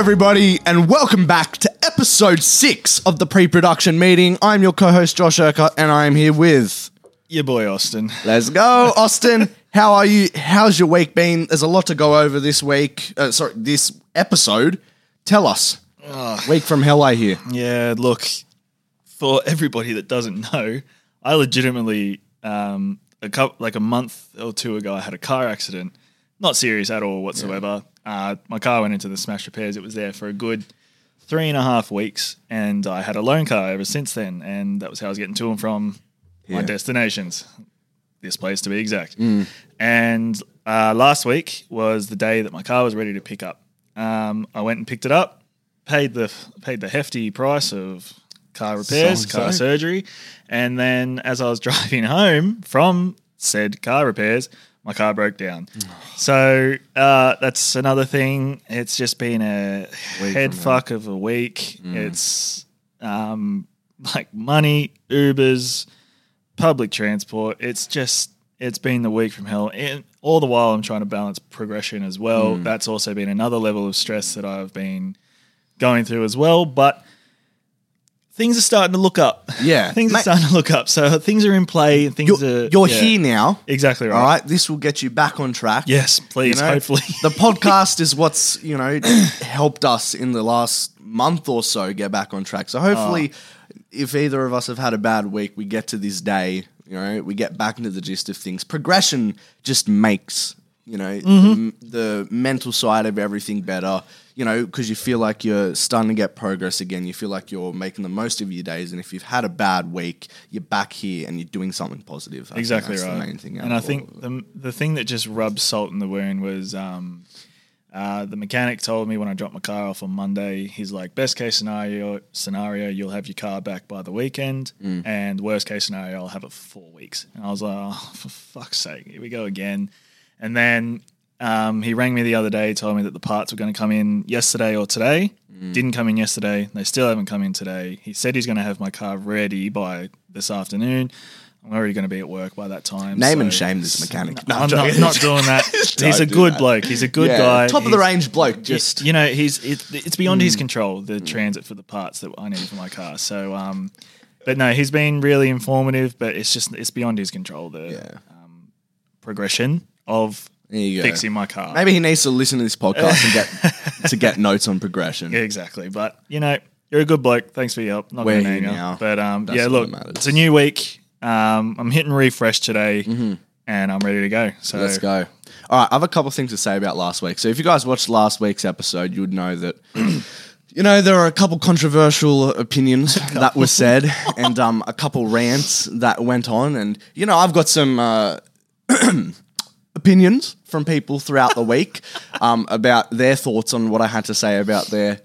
everybody, and welcome back to episode six of the pre production meeting. I'm your co host, Josh Urquhart, and I am here with. Your boy Austin. Let's go, Austin. How are you? How's your week been? There's a lot to go over this week. Uh, sorry, this episode. Tell us. Week from hell, I hear. Yeah, look, for everybody that doesn't know, I legitimately, um, a couple, like a month or two ago, I had a car accident. Not serious at all whatsoever. Uh, my car went into the smash repairs. It was there for a good three and a half weeks, and I had a loan car ever since then. And that was how I was getting to and from my destinations. This place, to be exact. And uh, last week was the day that my car was ready to pick up. Um, I went and picked it up, paid the paid the hefty price of car repairs, So-and-so. car surgery, and then as I was driving home from said car repairs, my car broke down. so uh, that's another thing. It's just been a Week head from fuck of a week. It's um, like money, Ubers, public transport. It's just it's been the week from hell. And all the while I'm trying to balance progression as well. That's also been another level of stress that I've been going through as well. But things are starting to look up. Yeah. things Mate- are starting to look up. So things are in play. Things You're, are you're yeah. here now. Exactly right. All right. This will get you back on track. Yes, please. You know, hopefully. the podcast is what's you know helped us in the last month or so get back on track. So hopefully, ah. if either of us have had a bad week, we get to this day. You know, we get back into the gist of things. Progression just makes you know mm-hmm. the, the mental side of everything better. You know, because you feel like you're starting to get progress again. You feel like you're making the most of your days, and if you've had a bad week, you're back here and you're doing something positive. I exactly right. The main thing, and I think the the thing that just rubbed salt in the wound was um, uh, the mechanic told me when I dropped my car off on Monday. He's like, best case scenario, scenario, you'll have your car back by the weekend, Mm. and worst case scenario, I'll have it for four weeks. And I was like, oh, for fuck's sake, here we go again. And then um, he rang me the other day, told me that the parts were going to come in yesterday or today. Mm. Didn't come in yesterday. They still haven't come in today. He said he's going to have my car ready by this afternoon. I'm already going to be at work by that time. Name so- and shame this mechanic. No, I'm, I'm not, not doing that. he's a good bloke. He's a good Yeah, guy. top of the range bloke. Just you know, he's it, it's beyond Mm. his control the transit for the parts that I need for my car. So, um, but no, he's been really informative. But it's just it's beyond his control the yeah. progression of There you go. fixing my car. Maybe he needs to listen to this podcast and get to get notes on progression. Yeah, exactly. But you know, you're a good bloke. Thanks for your help. Not We're gonna here now. But um, That's yeah, all look, that matters. it's a new week. Um, I'm hitting refresh today, and I'm ready to go. So Mm-hmm. Let's go. All right, I have a couple of things to say about last week. So if you guys watched last week's episode, you would know that you know there are a couple controversial opinions that were said and um, a couple rants that went on, and you know I've got some. Uh, opinions from people throughout the week um, about their thoughts on what I had to say about their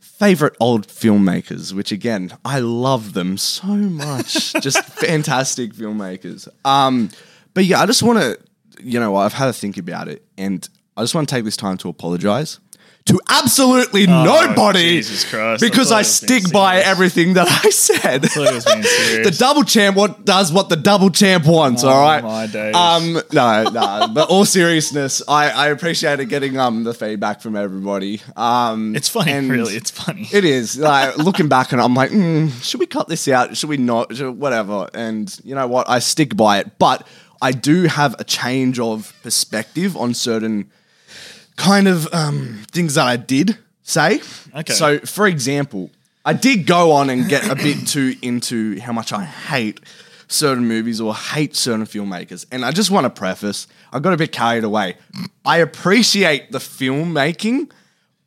favorite old filmmakers, which again, I love them so much. just fantastic filmmakers. Um, but yeah, I just want to, you know, I've had to think about it and I just want to take this time to apologize. To absolutely nobody, Oh, Jesus Christ. Because I, being stick by serious. everything that I said. being the double champ what does what the double champ wants. all right. Um, no, no. but all seriousness, I I appreciated getting um the feedback from everybody. Um, it's funny, really. It's funny. It is. Like looking back and I'm like, mm, should we cut this out? Should we not? Should, whatever. And you know what? I stick by it. But I do have a change of perspective on certain kind of um, things that I did say. Okay. So, for example, I did go on and get a bit too into how much I hate certain movies or hate certain filmmakers. And I just want to preface, I got a bit carried away. I appreciate the filmmaking.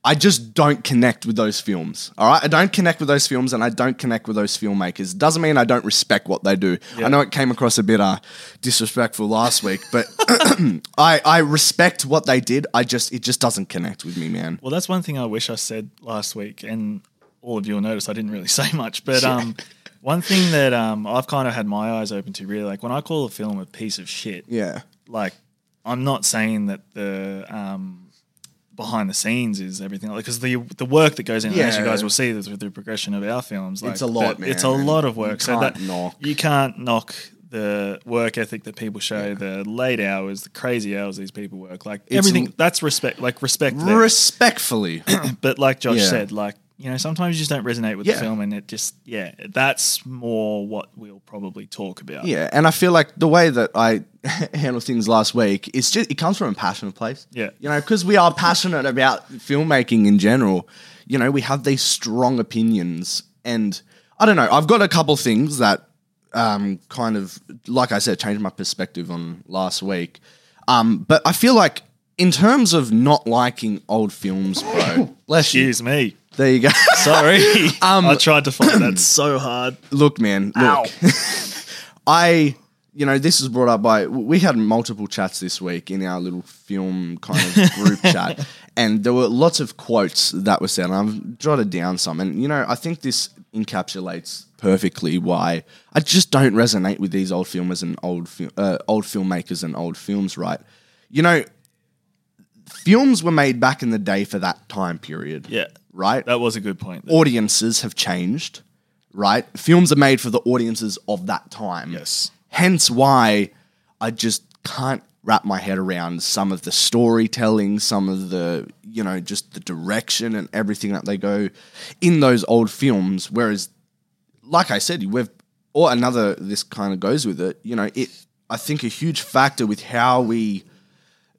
I just don't connect with those films. All right. I don't connect with those films and I don't connect with those filmmakers. Doesn't mean I don't respect what they do. I know it came across a bit uh, disrespectful last week, but I, I respect what they did. I just, it just doesn't connect with me, man. Well, that's one thing I wish I said last week, and all of you will notice I didn't really say much. But um, one thing that um, I've kind of had my eyes open to really, like when I call a film a piece of shit, Yeah. like I'm not saying that the um, behind the scenes is everything because the the work that goes in, as you guys will see this with the progression of our films, like It's a lot, that- It's a lot of work. so that knock. you can't knock the work ethic that people show, the late hours, the crazy hours these people work, like everything. That's respect, like respect. Respectfully, but like Josh Yeah. said, like you know, sometimes you just don't resonate with Yeah. the film, and it just yeah, that's more what we'll probably talk about. yeah, and I feel like the way that I handled things last week is just it comes from a passionate place. Yeah. you know, because we are passionate about filmmaking in general. You know, we have these strong opinions, and I don't know. I've got a couple things that um, kind of, like I said, changed my perspective on last week. Um, but I feel like in terms of not liking old films, bro, bless you. Excuse me. There you go. Sorry. Um, I tried to find that so hard. look, man, look. I, you know, this was brought up by, we had multiple chats this week in our little film kind of group chat, and there were lots of quotes that were said, and I've jotted down some. And, you know, I think this encapsulates perfectly why I just don't resonate with these old filmers and old, uh, old filmmakers and old films, right? You know, films were made back in the day for that time period. Yeah. Right? That was a good point. audiences have changed, right? Films are made for the audiences of that time. Yes. Hence why I just can't wrap my head around some of the storytelling, some of the, you know, just the direction and everything that they go in those old films. Whereas, like I said, we've, or another, this kind of goes with it, you know, it, I think a huge factor with how we,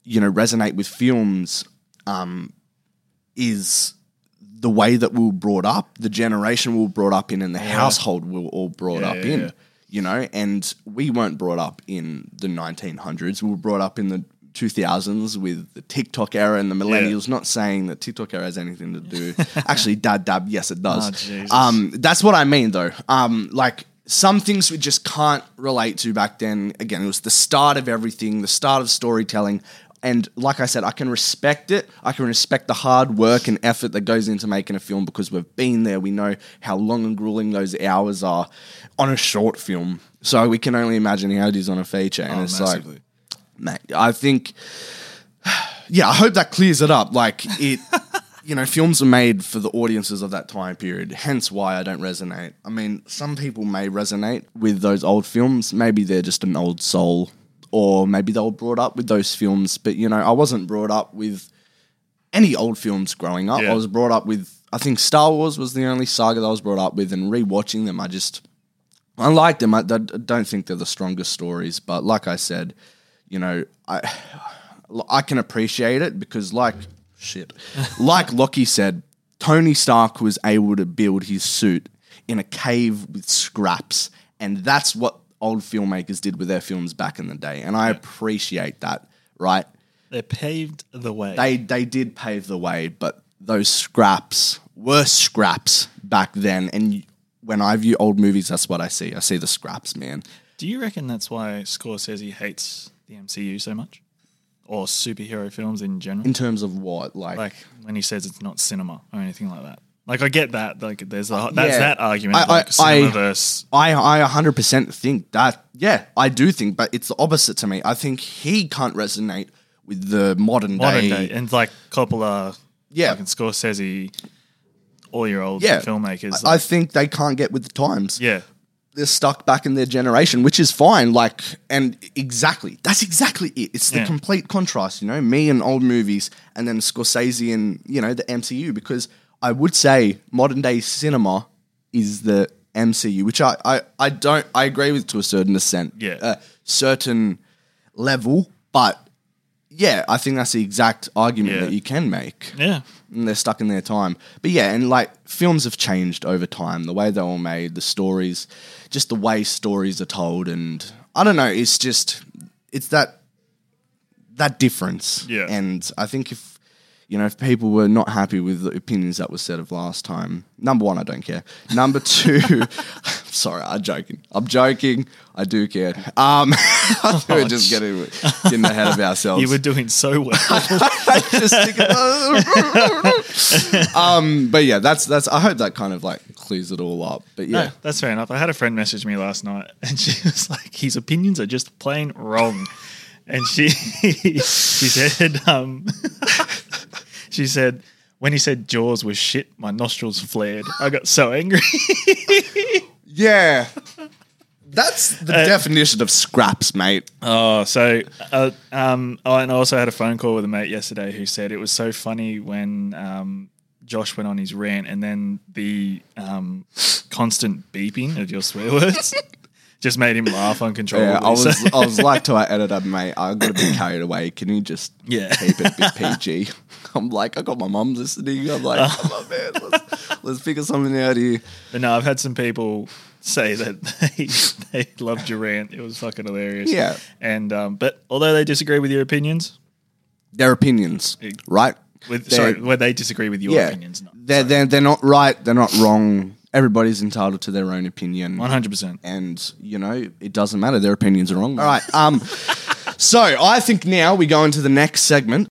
you know, resonate with films um, is the way that we were brought up, the generation we were brought up in, and the household we were all brought Yeah, up yeah, in. yeah. You know, and we weren't brought up in the 1900s. We were brought up in the 2000s with the TikTok era and the millennials. Not saying that TikTok era has anything to do. Actually, dad dab, yes, it does. Oh, um, that's what I mean, though. Um, like some things we just can't relate to back then. Again, it was the start of everything, the start of storytelling. And like I said, I can respect it. I can respect the hard work and effort that goes into making a film because we've been there. We know how long and grueling those hours are on a short film. So we can only imagine how it is on a feature. And Oh, it's massively. like, mate, I think, yeah, I hope that clears it up. Like it, you know, films are made for the audiences of that time period. Hence why I don't resonate. I mean, some people may resonate with those old films. Maybe they're just an old soul, or maybe they were brought up with those films. But you know, I wasn't brought up with any old films growing up. Yeah. I was brought up with. I think Star Wars was the only saga that I was brought up with, and rewatching them, I just I like them. I, I don't think they're the strongest stories, but like I said, you know, I I can appreciate it because, like shit, like Lockie said, Tony Stark was able to build his suit in a cave with scraps, and that's what old filmmakers did with their films back in the day, and I appreciate that. Right? They paved the way. They they did pave the way, but those scraps were scraps back then, and when I view old movies, that's what I see. I see the scraps, man. Do you reckon that's why Scorsese hates the MCU so much? Or superhero films in general? In terms of what, like, like when he says it's not cinema or anything like that. Like I get that. Like there's a, that's yeah. that argument. I- I- like cinema I- versus I I 100% think that. Yeah, I do think, but it's the opposite to me. I think he can't resonate with the modern, modern day. day and like Coppola, Yeah. fucking Scorsese, all your old Yeah, filmmakers. I think they can't get with the times. yeah, they're stuck back in their generation, which is fine. Like, and exactly, that's exactly it. It's the Yeah. complete contrast, you know, me and old movies, and then Scorsese and you know the MCU. Because I would say modern day cinema is the MCU, which I I, I don't I agree with to a certain extent, Yeah. a certain level, but yeah, I think that's the exact argument Yeah. that you can make yeah, and they're stuck in their time. But yeah, and like films have changed over time, the way they're all made, the stories, just the way stories are told, and I don't know, it's just it's that that difference. Yeah. And I think if you know, if people were not happy with the opinions that were said of last time, number one, I don't care. Number two, sorry, I'm joking. I'm joking. I do care. Um, we're just getting getting ahead of ourselves. you were doing so well. just um, but yeah, that's that's. I hope that kind of like clears it all up. But yeah, No, that's fair enough. I had a friend message me last night, and she was like, "His opinions are just plain wrong." And she she said, um, she said, when he said Jaws was shit, my nostrils flared. I got so angry. yeah, That's the definition of scraps, mate. Oh, so uh, um, oh, and I also had a phone call with a mate yesterday who said it was so funny when um, Josh went on his rant, and then the um, constant beeping of your swear words just made him laugh uncontrollably. Yeah, I was So- I was like to our editor, mate, I got to be carried away. Can you just Yeah. keep it a bit PG? I'm like, I got my mum listening. I'm like, come on, man, let's, let's figure something out here. but no, I've had some people say that they they loved your rant. It was fucking hilarious. Yeah. and um, but although they disagree with your opinions, Their opinions, right? with sorry, where they disagree with your yeah, opinions, not they're, they're they're not right. They're not wrong. Everybody's entitled to their own opinion. one hundred percent. and you know it doesn't matter their opinions are wrong all right um so i think now we go into the next segment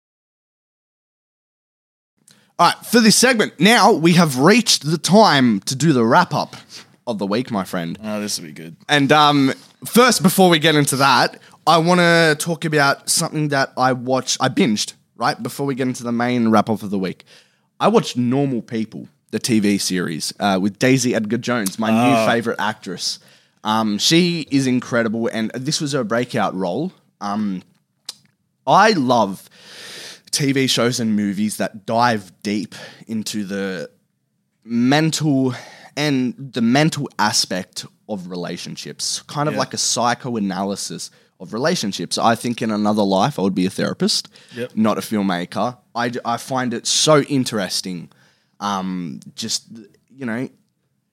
all right for this segment now we have reached the time to do the wrap up of the week my friend. Oh, this will be good. and um first before we get into that i want to talk about something that i watched i binged right before we get into the main wrap up of the week. I watched normal people the tv series uh, with daisy edgar jones my new favorite actress. Um, she is incredible and this was her breakout role. Um, i love tv shows and movies that dive deep into the mental and the mental aspect of relationships, kind of Yeah. like a psychoanalysis of relationships. I think in another life I would be a therapist, Yep. not a filmmaker. I, I find it so interesting, um, just you know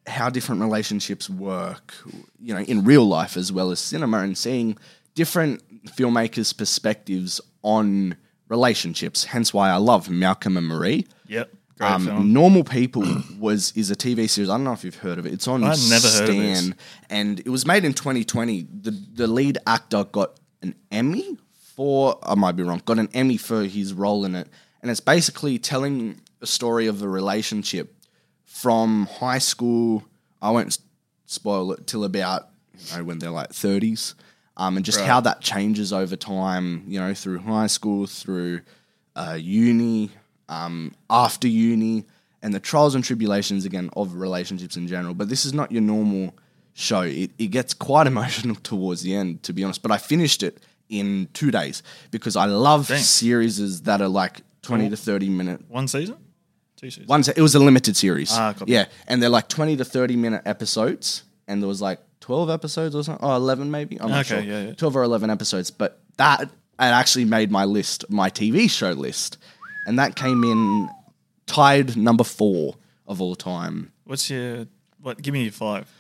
how different relationships work, you know, in real life as well as cinema, and seeing different filmmakers' perspectives on relationships. Hence why I love Malcolm and Marie. Yep, great Um, film. Normal People was is a TV series. I don't know if you've heard of it. It's on I've never heard of this. and it was made in 2020. The the lead actor got an Emmy for I might be wrong. Got an Emmy for his role in it, and it's basically telling a story of a relationship from high school. I won't spoil it till about you know when they're like 30s. Um, and just Right. how that changes over time, you know, through high school, through uh, uni, um, after uni, and the trials and tribulations again of relationships in general. But this is not your normal show. It, it gets quite emotional towards the end, to be honest. But I finished it in two days because I love Dang. series that are like 20 to 30 minute One season, two seasons. one se- it was a limited series. Ah, yeah, and they're like 20 to 30 minute episodes and there was like 12 episodes or something, or 11 maybe. I'm not Okay, sure. yeah, yeah. 12 or 11 episodes, but that it actually made my list, my TV show list. And that came in tied number 4 of all time. What's your what? Give me your five.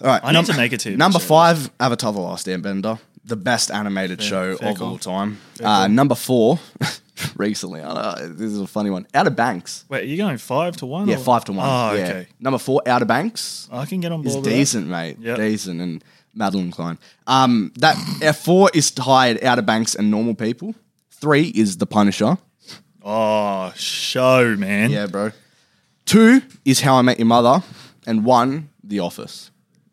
All right. I need to make a TV Number show. 5 Avatar the Last Airbender, the best animated show fair of call. all time. Uh, number 4 recently, I know, this is a funny one. Outer Banks. Wait, are you going five to one? Yeah, or- 5 to 1. Oh, yeah. okay. Number 4 Outer Banks. I can get on It's board. with decent, mate. Yep. Decent. And Madelyn Cline. Um, that F4 is tied Outer Banks and Normal People. Three is The Punisher. Oh, show man. Yeah, bro. Two is How I Met Your Mother. And one, The Office.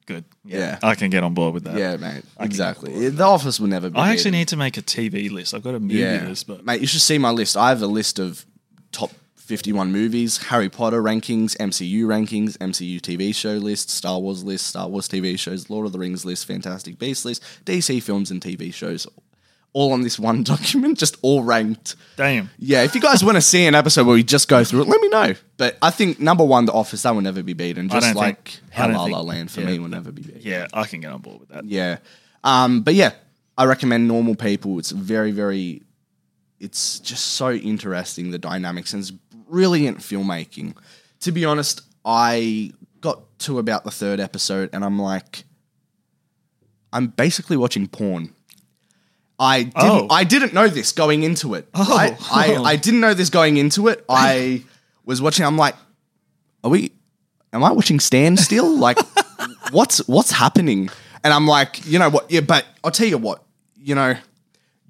Good. Yeah. I can get on board with that. Yeah, mate. Exactly. The Office will never be. I actually beaten. need to make a TV list. I've got a movie yeah. list, but Mate, you should see my list. I have a list of top 51 movies, Harry Potter rankings, MCU rankings, MCU TV show list, Star Wars list, Star Wars TV shows, Lord of the Rings list, Fantastic Beasts list, DC films and TV shows, all on this one document, just all ranked. damn. Yeah, if you guys want to see an episode where we just go through it, let me know. But I think number one, The Office, that will never be beaten. Just don't like think- I how don't La La think- Land for yeah. me will never be beaten. Yeah, I can get on board with that. Yeah. Um, but yeah, I recommend Normal People. It's very, very, it's just so interesting, the dynamics, and it's brilliant filmmaking. To be honest, I got to about the third episode and I'm like, I'm basically watching porn. I didn't, Oh. I didn't know this going into it. Oh. Right? I, I didn't know this going into it. I was watching, I'm like, are we, am I watching Stand still? Like, what's what's happening? And I'm like, you know what? Yeah, but I'll tell you what, you know,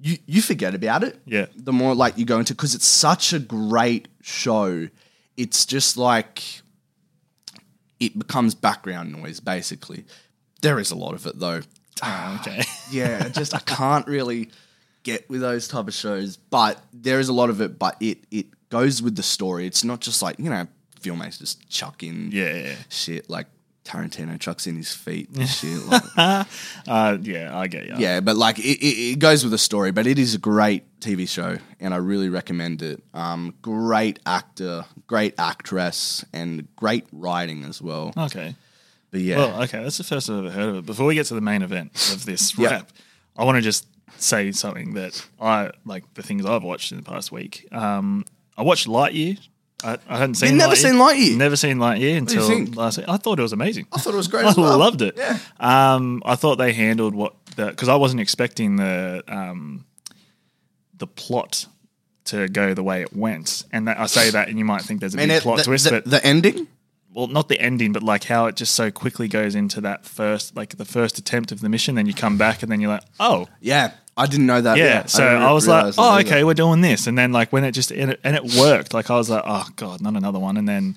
you you forget about it. Yeah. The more like you go into because it's such a great show. It's just like it becomes background noise basically. There is a lot of it though. Oh, okay. Yeah, just I can't really get with those type of shows, but there is a lot of it. But it it goes with the story. It's not just like you know filmmakers just chuck in yeah. shit like Tarantino chucks in his feet and shit. Like, Uh, yeah, I get you. yeah, but like it, it, it goes with the story. But it is a great TV show, and I really recommend it. Um, great actor, great actress, and great writing as well. Okay. But yeah, Well, okay, that's the first I've ever heard of it. Before we get to the main event of this Yeah. wrap, I want to just say something that I like the things I've watched in the past week. Um, I watched Lightyear. I, I hadn't seen. You've never seen Lightyear? Never seen Lightyear until last week. I thought it was amazing. I thought it was great. I well. loved it. Yeah. Um, I thought they handled what the because I wasn't expecting the um, the plot to go the way it went, and that, I say that, and you might think there's a And big it, plot the, twist, the, but the ending. Well, not the ending, but like how it just so quickly goes into that first, like the first attempt of the mission. Then you come back, and then you're like, oh, Yeah, I didn't know that. yeah. So didn't I, was like, oh, either. okay, we're doing this. And then like when it just and it, and it worked, like I was like, oh god, not another one. And then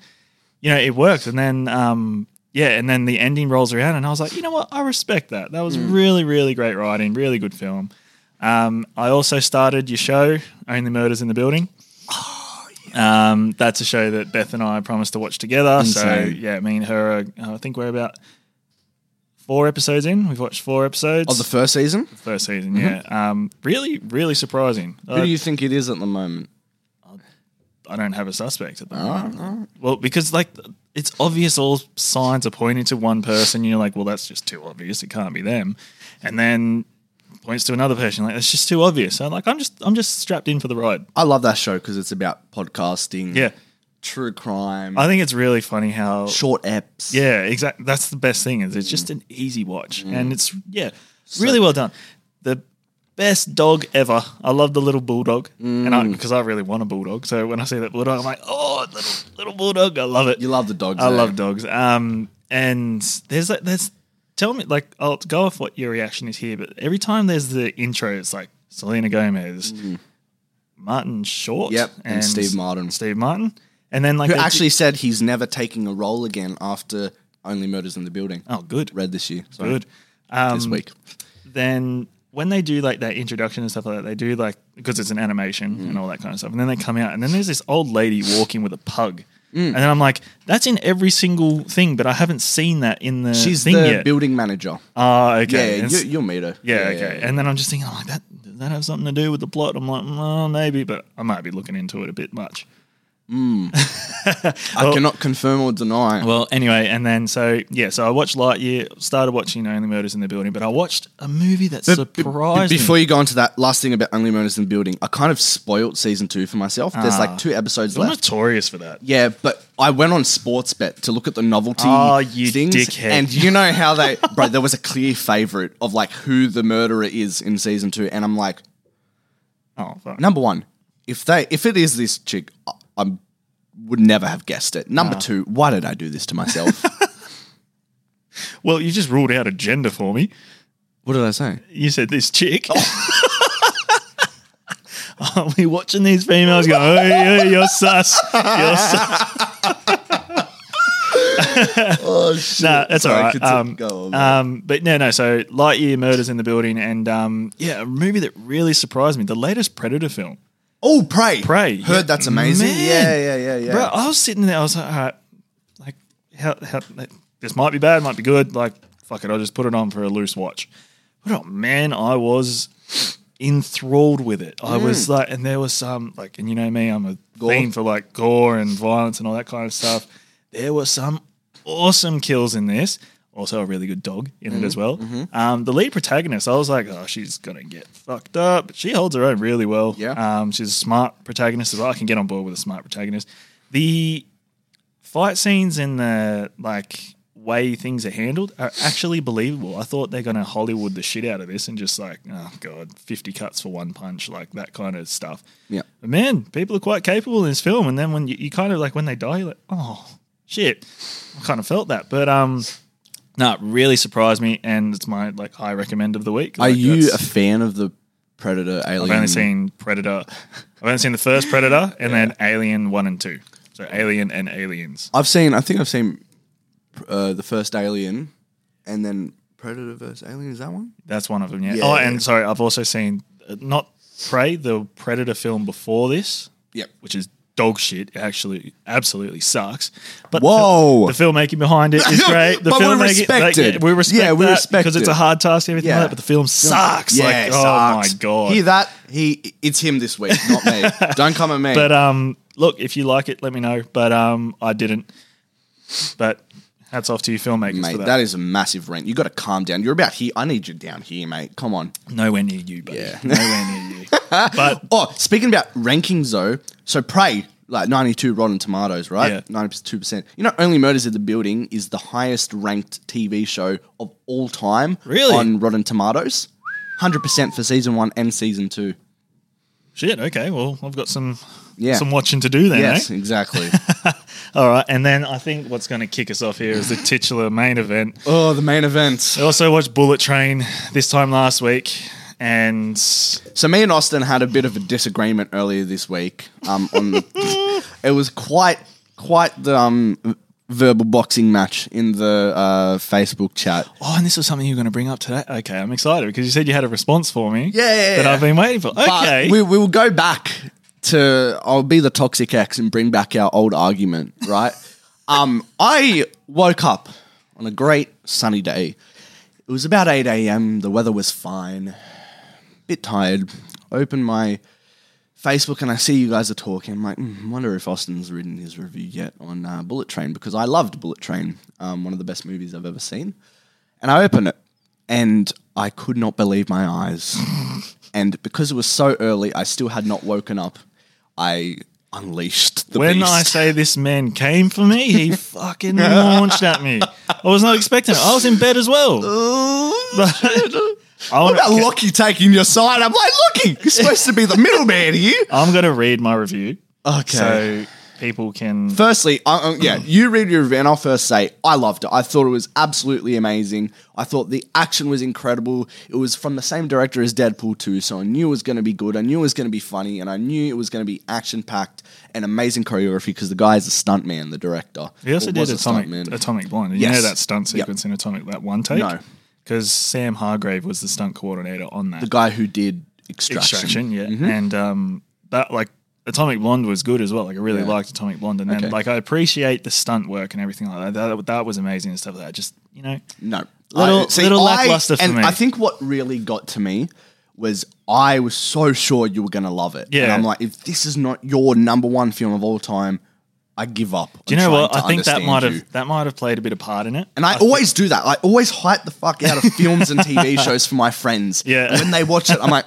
you know it worked, and then um yeah, and then the ending rolls around, and I was like, you know what, I respect that. That Mm. was really really great writing, really good film. Um, I also started your show, Only Murders in the Building. Oh, Um, that's a show that Beth and I promised to watch together. So yeah, me and her, are, I think we're about four episodes in. We've watched four episodes. Of the first season, The first season, yeah. Um, really, really surprising. who I, do you think it is at the moment? I don't have a suspect at the Oh, moment. Well, because like it's obvious, all signs are pointing to one person. You're like, well, that's just too obvious. It can't be them. And then points to another person. Like, it's just too obvious. So like, I'm just, I'm just strapped in for the ride. I love that show because it's about podcasting, Yeah, true crime, I think it's really funny how short eps. Yeah, exactly. That's the best thing is it's just an easy watch, Mm. and it's yeah, really well done. The best dog ever. I love the little bulldog, and Mm. I because I really want a bulldog. So when I see that bulldog, I'm like, oh, little little bulldog. I love it. you love the dogs. I there. love dogs. Um, and there's like there's tell me like I'll go off what your reaction is here, but every time there's the intro, it's like Selena Gomez, Martin Short, Mm. Yep, and Steve Martin. Steve Martin, and then like Who actually said he's never taking a role again after Only Murders in the Building. oh good Read this year. Sorry, good. Um, This week. then when they do like that introduction and stuff like that, they do like because it's an animation Mm. and all that kind of stuff. And then they come out, and then there's this old lady walking with a pug, Mm. and then I'm like, that's in every single thing, but I haven't seen that in the She's thing the yet. building manager. Oh, okay. Yeah, you, you'll meet her. yeah, okay. And then I'm just thinking, like that does that have something to do with the plot? I'm like, oh, maybe, but I might be looking into it a bit much. I cannot confirm or deny. Well, anyway, and then so yeah, so I watched Lightyear, started watching Only Murders in the Building, but I watched a movie that But surprised b- me. Before you go into that last thing about Only Murders in the Building, I kind of spoiled season two for myself. There's Ah. like two episodes left. notorious for that. Yeah, but I went on Sportsbet to look at the novelty Oh, you things, dickhead. and you know how they, bro. There was a clear favorite of like who the murderer is in season two, and I'm like, Oh, fuck. number one, if they, if it is this chick, I would never have guessed it. Ah. Number two, why did I do this to myself? Well, you just ruled out a gender for me. what did I say? You said this chick. Are we watching these females go, oh, yeah, you're sus. You're sus. Oh shit! Nah, that's all right. Um, go on, um, but no, no. So Lightyear Murders in the Building, and um, yeah, a movie that really surprised me. The latest Predator film. Oh, pray, Prey. Heard Yeah. that's amazing. Man. Yeah, yeah, yeah, yeah. Bro, I was sitting there. I was like, all right, like, how, how, this might be bad, might be good. Like, fuck it, I'll just put it on for a loose watch. But oh man, I was enthralled with it. I was mm. like, and there was some like, and you know me, I'm a Gore. fiend for like gore and violence and all that kind of stuff. There were some awesome kills in this. Also, a really good dog in it as well. Um, the lead protagonist, I was like, oh, she's gonna get fucked up. But she holds her own really well. Yeah. Um, she's a smart protagonist as well. I can get on board with a smart protagonist. The fight scenes and the like way things are handled are actually believable. I thought they're gonna Hollywood the shit out of this and just like, oh god, fifty cuts for one punch, like that kind of stuff. Yeah. But man, people are quite capable in this film. And then when you, you kind of like when they die, you're like, oh shit, I kind of felt that. But um, no, it really surprised me, and it's my like high recommend of the week. Are Like, you a that's- fan of the Predator Alien? I've only seen Predator. I've only seen the first Predator and then Alien one and two. So Alien and Aliens. I've seen. I think I've seen uh, the first Alien, and then Predator versus Alien. Is that one? That's one of them. Yeah. Yeah, oh, yeah. and sorry, I've also seen uh, not Prey, the Predator film before this, Yep. which is dog shit. Actually absolutely sucks. But Whoa. the, the filmmaking behind it is great. The But we filmmaking- respect like, it. yeah, we respect Yeah, we respect because it's a hard task and everything Yeah. like that. But the film sucks. Yeah, like, it oh sucks. my god. Hear that? He, it's him this week, not me. Don't come at me. But um, look, if you like it, let me know. But um, I didn't. But hats off to you filmmakers mate, for that. that is a massive rent. You got to calm down. You're about here. I need you down here, mate. Come on. Nowhere near you, buddy. Yeah. Nowhere near you. But Oh, speaking about rankings though, so Prey, like 92 Rotten Tomatoes, right? Yeah. 92%. You know, Only Murders in the Building is the highest ranked TV show of all time Really? on Rotten Tomatoes. 100% for season one and season two. shit. Okay. Well, I've got some Yeah. some watching to do then. yes, eh? exactly. All right. And then I think what's going to kick us off here is the titular main event. oh, the main event. I also watched Bullet Train this time last week, and So me and Austin had a bit of a disagreement earlier this week. Um, on the, it was quite quite the um verbal boxing match in the uh, Facebook chat. oh, and this was something you were going to bring up today. Okay, I'm excited because you said you had a response for me. Yeah, yeah, that. I've been waiting for. But Okay, we we will go back to I'll be the toxic ex and bring back our old argument, right? um, I woke up on a great sunny day. It was about eight a.m. The weather was fine. Bit tired. open my Facebook and I see you guys are talking. I'm like, hmm, wonder if Austin's written his review yet on uh, Bullet Train because I loved Bullet Train, um, one of the best movies I've ever seen. And I open it and I could not believe my eyes. and because it was so early, I still had not woken up. I unleashed the when beast. I say this man came for me, he fucking launched at me. I was not expecting it. I was in bed as well. But I what about Lockie taking your side? I'm like, Lockie, you're supposed to be the middleman here. I'm going to read my review. Okay. So people can. Firstly, uh, uh, yeah, you read your review, and I'll first say I loved it. I thought it was absolutely amazing. I thought the action was incredible. It was from the same director as Deadpool 2, so I knew it was going to be good. I knew it was going to be funny, and I knew it was going to be action packed and amazing choreography because the guy is a stuntman, the director. He also Or did was a Atomic, stuntman. Atomic Blonde. You Yes. know that stunt Yep. sequence in Atomic, that one take? No. Because Sam Hargrave was the stunt coordinator on that. the guy who did Extraction. Extraction, yeah. And um, that, like, Atomic Blonde was good as well. Like, I really Yeah. liked Atomic Blonde. And then, Okay. like, I appreciate the stunt work and everything like that. That, that was amazing and stuff like that. Just, you know, No. Little- little lackluster for and me. I think what really got to me was I was so sure you were going to love it. And Yeah. I'm like, if this is not your number one film of all time, I give up. do you know what? I think that might have that might have played a bit of part in it. And I, always do that. I always hype the fuck out of films and TV shows for my friends. Yeah. And when they watch it, I'm like,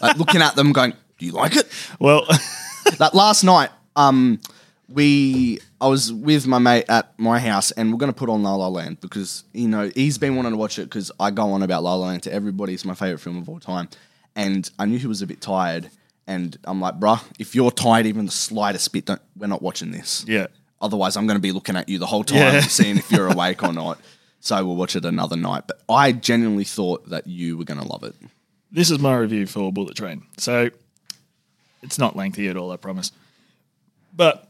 like looking at them going, do you like it? Well, that last night, um, we I was with my mate at my house, and we're gonna put on La La Land because you know he's been wanting to watch it because I go on about La La Land to everybody. It's my favorite film of all time, and I knew he was a bit tired, and I'm like, bruh, if you're tired even the slightest bit, don't, we're not watching this. yeah. Otherwise, I'm gonna be looking at you the whole time, Yeah. seeing if you're awake or not. So we'll watch it another night. But I genuinely thought that you were gonna love it. This is my review for Bullet Train. So it's not lengthy at all, I promise. But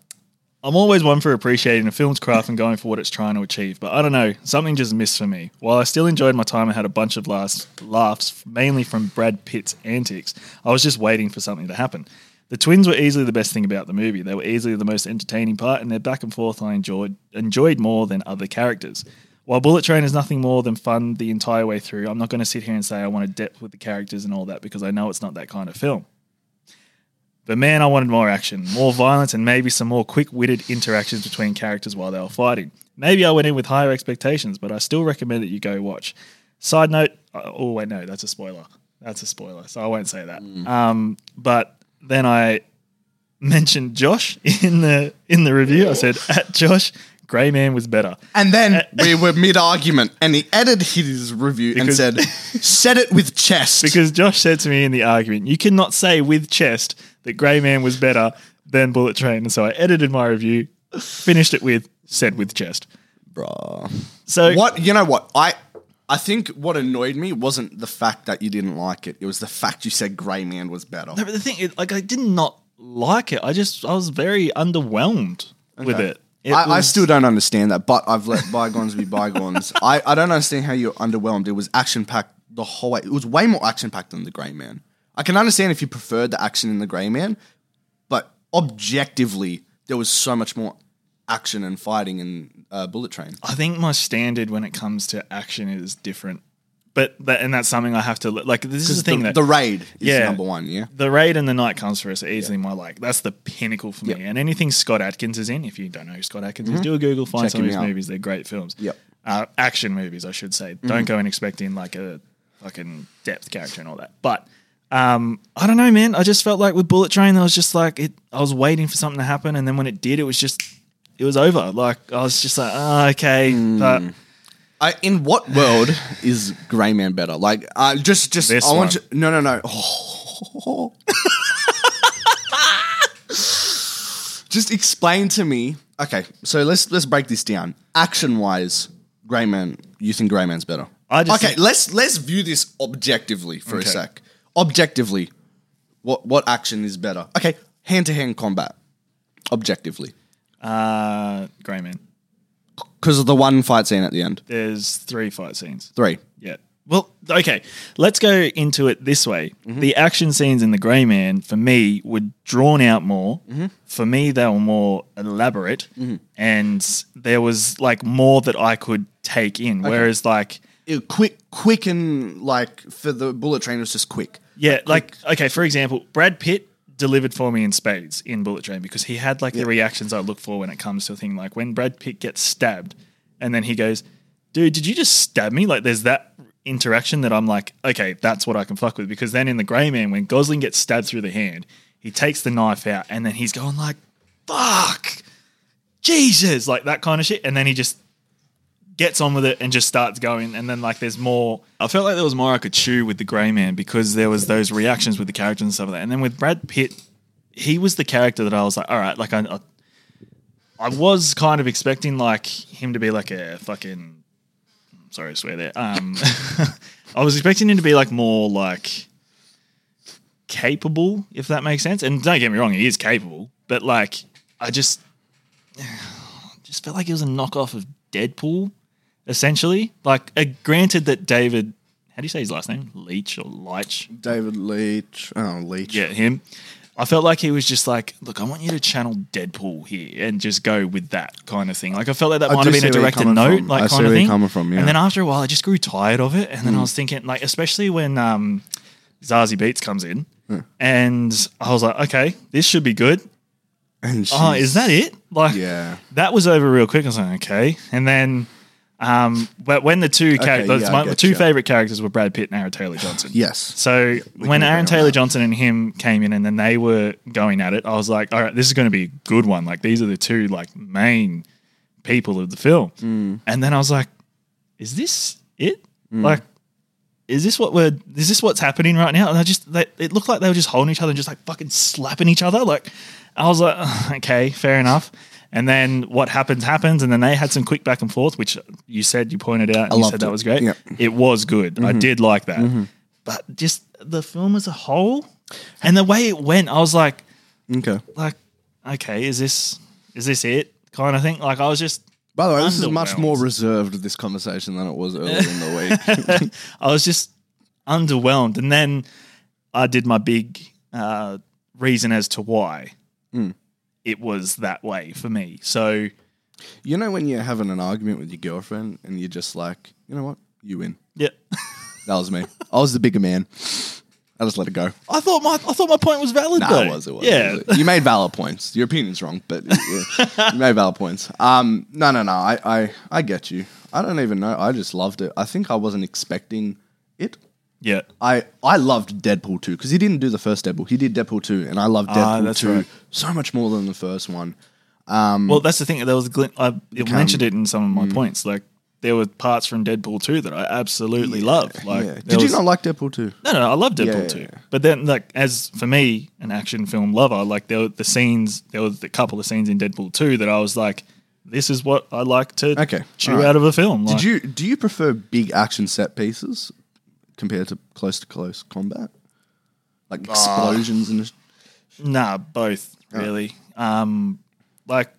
I'm always one for appreciating a film's craft and going for what it's trying to achieve. But I don't know, something just missed for me. While I still enjoyed my time and had a bunch of laughs, laughs mainly from Brad Pitt's antics, I was just waiting for something to happen. The twins were easily the best thing about the movie. They were easily the most entertaining part, and their back and forth I enjoyed enjoyed more than other characters. While Bullet Train is nothing more than fun the entire way through, I'm not going to sit here and say I wanted depth with the characters and all that because I know it's not that kind of film. But man, I wanted more action, more violence, and maybe some more quick witted interactions between characters while they were fighting. Maybe I went in with higher expectations, but I still recommend that you go watch. Side note, oh, wait, no, that's a spoiler. That's a spoiler, so I won't say that. Um, but then I mentioned Josh in the in the review. I said, at Josh, Grey Man was better. And then uh, we were mid argument, and he edited his review Because- and said, "Said it with chest." Because Josh said to me in the argument, you cannot say with chest that Grey Man was better than Bullet Train. And so I edited my review, finished it with said with chest. Bruh. So What you know? What I I think what annoyed me wasn't the fact that you didn't like it. It was the fact you said Grey Man was better. No, but the thing is, like, I did not like it. I just, I was very underwhelmed with Okay. it. I, I still don't understand that, but I've let bygones be bygones. I, I don't understand how you're underwhelmed. It was action packed the whole way. It was way more action packed than the Grey Man. I can understand if you preferred the action in the Grey Man, but objectively, there was so much more action and fighting in uh, Bullet Train. I think my standard when it comes to action is different. But that, and that's something I have to like. This is the thing the, that the raid is Yeah. number one. Yeah, the raid and the night comes for us are easily my like. That's the pinnacle for me. And anything Scott Adkins is in, if you don't know who Scott Adkins is, do a Google, find Mm-hmm. Check some of his out. movies. They're great films. Yep. Uh, action movies, I should say. Mm-hmm. Don't go in expecting like a fucking depth character and all that. But um, I don't know, man. I just felt like with Bullet Train, I was just like it. I was waiting for something to happen, and then when it did, it was just it was over. Like I was just like, oh, okay, Mm. but. I, in what world is Grey Man better? Like, uh, just, just, This I want you. one. No, no, no. Just explain to me. Okay, so let's let's break this down. Action wise, Grey Man. You think Grey Man's better? I just okay, think- let's let's view this objectively for Okay. a sec. Objectively, what what action is better? Okay, hand to hand combat. Objectively, Uh, Grey Man. Because of the one fight scene at the end. There's three fight scenes. Three. Yeah. Well, okay. Let's go into it this way. Mm-hmm. The action scenes in The Grey Man, for me, were drawn out more. Mm-hmm. For me, they were more elaborate, and there was like more that I could take in. Whereas, like, it- quick, quick, and like for the bullet train, it was just quick. yeah, like, okay, for example, Brad Pitt delivered for me in spades in Bullet Train because he had like the reactions I look for when it comes to a thing like when Brad Pitt gets stabbed and then he goes, dude, did you just stab me? Like there's that interaction that I'm like, okay, that's what I can fuck with. Because then in the Grey Man, when Gosling gets stabbed through the hand, he takes the knife out and then he's going like, fuck, Jesus, like that kind of shit. And then he just gets on with it and just starts going. And then like there's more. I felt like there was more I could chew with the Grey Man because there was those reactions with the characters and stuff like that. And then with Brad Pitt, he was the character that I was like, all right, like I, I, I was kind of expecting like him to be like a fucking. Sorry to swear there. Um, I was expecting him to be like more like capable, if that makes sense. And don't get me wrong, he is capable, but like I just just felt like it was a knockoff of Deadpool, essentially. Like, uh, granted that David, how do you say his last name? Leitch or Leitch? David Leitch. Oh, Leitch. Yeah, him. I felt like he was just like, look, I want you to channel Deadpool here and just go with that kind of thing. Like, I felt like that I might do have been see a where you're directed coming note, from. like I see kind of where you're thing. coming from, yeah. Hmm. And then after a while, I just grew tired of it. And then I was thinking, like, especially when um, Zazie Beetz comes in, and I was like, okay, this should be good. And Oh, she's- is that it? Like, Yeah. that was over real quick. I was like, okay. And then, um, but when the two characters, yeah, my, my two you. favorite characters were Brad Pitt and Aaron Taylor Johnson. Yes. So when Aaron Taylor. Johnson and him came in, and then they were going at it, I was like, all right, this is going to be a good one. Like these are the two like main people of the film. Mm. And then I was like, is this it? Mm. Like. Is this what we're? Is this what's happening right now? And I just, they, it looked like they were just holding each other and just like fucking slapping each other. Like, I was like, "Ugh, okay, fair enough. And then what happens happens, and then they had some quick back and forth, which you said you pointed out, and you said that it. was great. Yep. It was good. I mm-hmm. did like that. Mm-hmm. But just the film as a whole, and the way it went, I was like, Okay. like, okay, is this is this it? Kind of thing. Like I was just By the way, this is much more reserved this conversation than it was earlier in the week. I was just underwhelmed. And then I did my big uh, reason as to why hmm. It was that way for me. So you know when you're having an argument with your girlfriend and you're just like, you know what, you win. yeah, That was me. I was the bigger man. I just let it go. I thought my I thought my point was valid. Nah, it was. It was. Yeah, it was. You made valid points. Your opinion's wrong, but yeah, you made valid points. Um, no, no, no. I, I, I get you. I don't even know. I just loved it. I think I wasn't expecting it. Yeah. I, I loved Deadpool 2 because he didn't do the first Deadpool. He did Deadpool 2, and I loved Ah, Deadpool that's 2 right. so much more than the first one. Um, Well, that's the thing. There was a glint. I it mentioned it in some of my points. Like there were parts from Deadpool 2 that I absolutely loved. Like, yeah. there Did you was- not like Deadpool 2? No, no, I love Deadpool Yeah, yeah, yeah. But then, like, as for me, an action film lover, like there were the scenes, there were a couple of scenes in Deadpool two that I was like, this is what I like to Okay, chew alright. out of a film. Did Like, you do you prefer big action set pieces compared to close to close combat? Like explosions and Nah, both really. Um, like,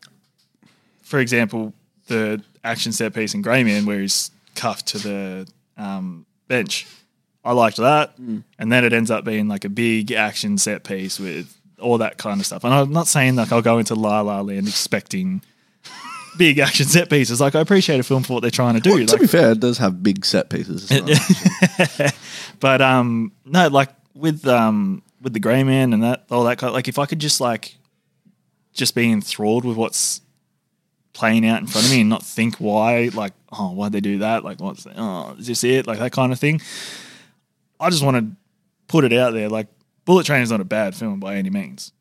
for example, the action set piece in Grey Man where he's cuffed to the um, bench. I liked that, Mm. and then it ends up being like a big action set piece with all that kind of stuff. And I'm not saying like I'll go into La La Land expecting big action set pieces. Like I appreciate a film for what they're trying to do. to like, be fair, it does have big set pieces. Not- but um, no, like with um with the Grey Man and that all that kind. like if I could just like just be enthralled with what's playing out in front of me and not think why, like oh why'd they do that? Like what's oh is this it? Like that kind of thing. I just want to put it out there. Like Bullet Train is not a bad film by any means.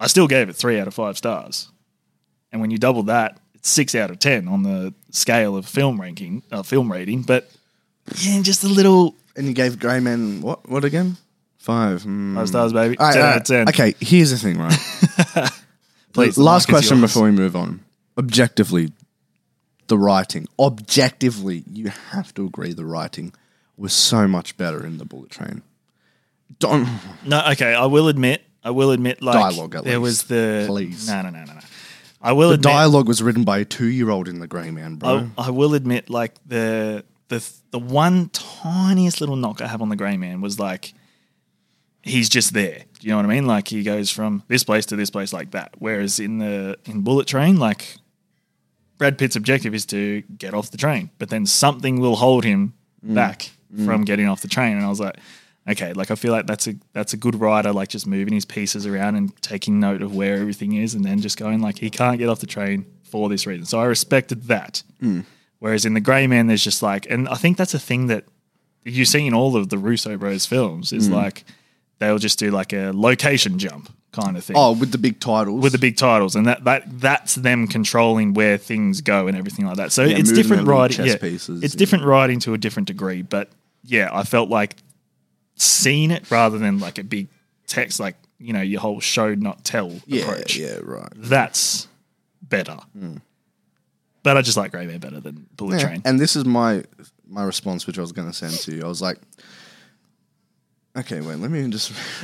I still gave it three out of five stars, and when you double that, six out of ten on the scale of film ranking, uh, film rating. But yeah, just a little and you gave Grey Man what? What again? Five. Mm. Five stars, baby. All right, 10 all out of 10. Okay, here's the thing, right? Please, Last question yours. before we move on. Objectively, the writing. Objectively, you have to agree the writing was so much better in the Bullet Train. Don't. No, okay. I will admit. I will admit. Like Dialogue, at there was least. the Please. No, no, no, no, no. I will The admit. dialogue was written by a two-year-old in the Grey Man, bro. I, I will admit, like the the the one tiniest little knock I have on the Grey Man was like he's just there. Do you know what I mean? Like he goes from this place to this place like that. Whereas in the in Bullet Train, like Brad Pitt's objective is to get off the train, but then something will hold him mm. back from mm. getting off the train. And I was like, okay, like I feel like that's a that's a good writer, like just moving his pieces around and taking note of where everything is, and then just going like he can't get off the train for this reason. So I respected that. Hmm. Whereas in the Grey Man, there's just like, and I think that's a thing that you see in all of the Russo Bros films is hmm. like they'll just do like a location jump kind of thing oh, with the big titles. with the big titles, and that, that that's them controlling where things go and everything like that. So it's different writing. Yeah, pieces, it's yeah. different writing to a different degree, but yeah, I felt like seeing it rather than like a big text, like you know your whole show not tell yeah, approach. yeah, right. That's better. Hmm. But I just like Grey Man better than Bullet Yeah, Train. And this is my my response, which I was going to send to you. I was like, okay, wait, let me just.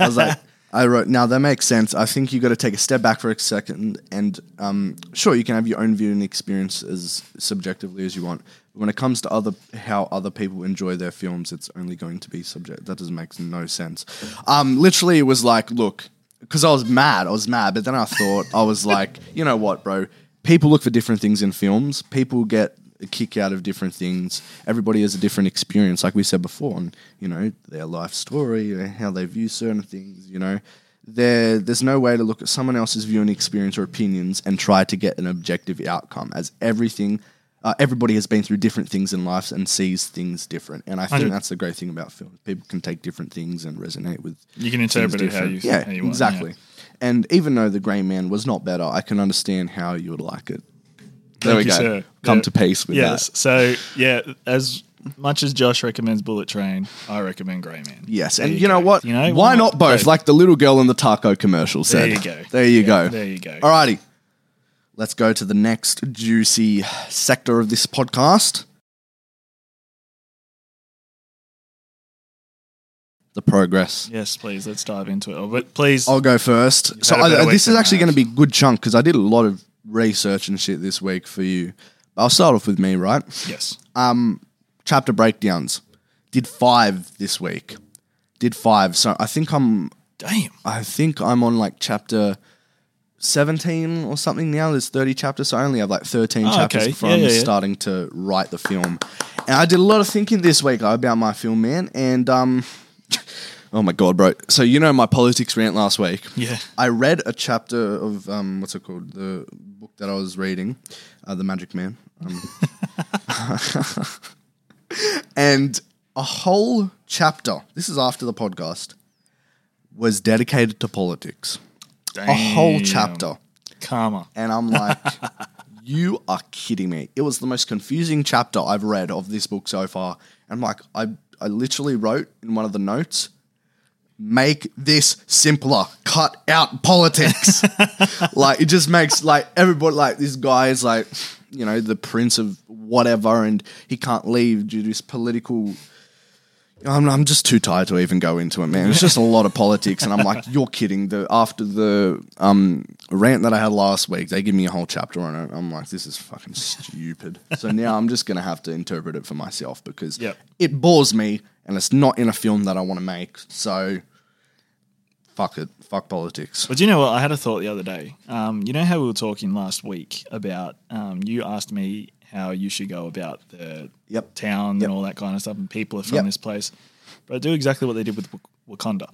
I was like, I wrote. Now that makes sense. I think you got to take a step back for a second, and um, sure, you can have your own viewing experience as subjectively as you want. But when it comes to other how other people enjoy their films, it's only going to be subject. That doesn't make no sense. Um, literally, it was like, look, because I was mad. I was mad, but then I thought I was like, you know what, bro? People look for different things in films. People get a kick out of different things. Everybody has a different experience, like we said before, and you know their life story, how they view certain things. You know, there there's no way to look at someone else's view and experience or opinions and try to get an objective outcome, as everything. Uh, everybody has been through different things in life and sees things different, and I think that's the great thing about films. People can take different things and resonate with. You can interpret it how you yeah, how you want, exactly. And even though the Grey Man was not better, I can understand how you would like it. There Thank we you, go. sir. Come Yeah. to peace with Yes. that. So yeah, as much as Josh recommends Bullet Train, I recommend Grey Man. Yes, There and you, know go. what? You know why why not both? Like the little girl in the taco commercial said. There you go. There you Yeah, go. there you go. Alrighty. Let's go to the next juicy sector of this podcast. The progress. Yes, please. Let's dive into it. But please, I'll go first. So had a better I, this is actually going to be a good chunk because I did a lot of research and shit this week for you. I'll start off with me, right? yes. Um, chapter breakdowns. Did five this week. Did five. So I think I'm Damn. I think I'm on like chapter 17 or something now. There's 30 chapters, so I only have like 13 Oh, chapters okay. before Yeah, I'm yeah, yeah. starting to write the film. And I did a lot of thinking this week about my film, man. And um, oh my god, bro! So you know my politics rant last week. Yeah. I read a chapter of um, what's it called? The book that I was reading, uh, The Magic Man. Um, and a whole chapter. This is after the podcast. Was dedicated to politics. A whole chapter. Karma. And I'm like, you are kidding me. It was the most confusing chapter I've read of this book so far. And I'm like, I, I literally wrote in one of the notes, make this simpler. Cut out politics. like it just makes like everybody like this guy is like, you know, the prince of whatever and he can't leave due to his political I'm, I'm just too tired to even go into it, man. It's just a lot of politics, and I'm like, you're kidding. The after the um, rant that I had last week, they give me a whole chapter on it. I'm like, this is fucking stupid. so now I'm just gonna have to interpret it for myself because Yep. it bores me, and it's not in a film that I want to make. So fuck it, fuck politics. But you know what? I had a thought the other day. Um, you know how we were talking last week about um, you asked me how you should go about the Yep. town Yep. and all that kind of stuff, and people are from Yep. this place. But I do exactly what they did with Wakanda.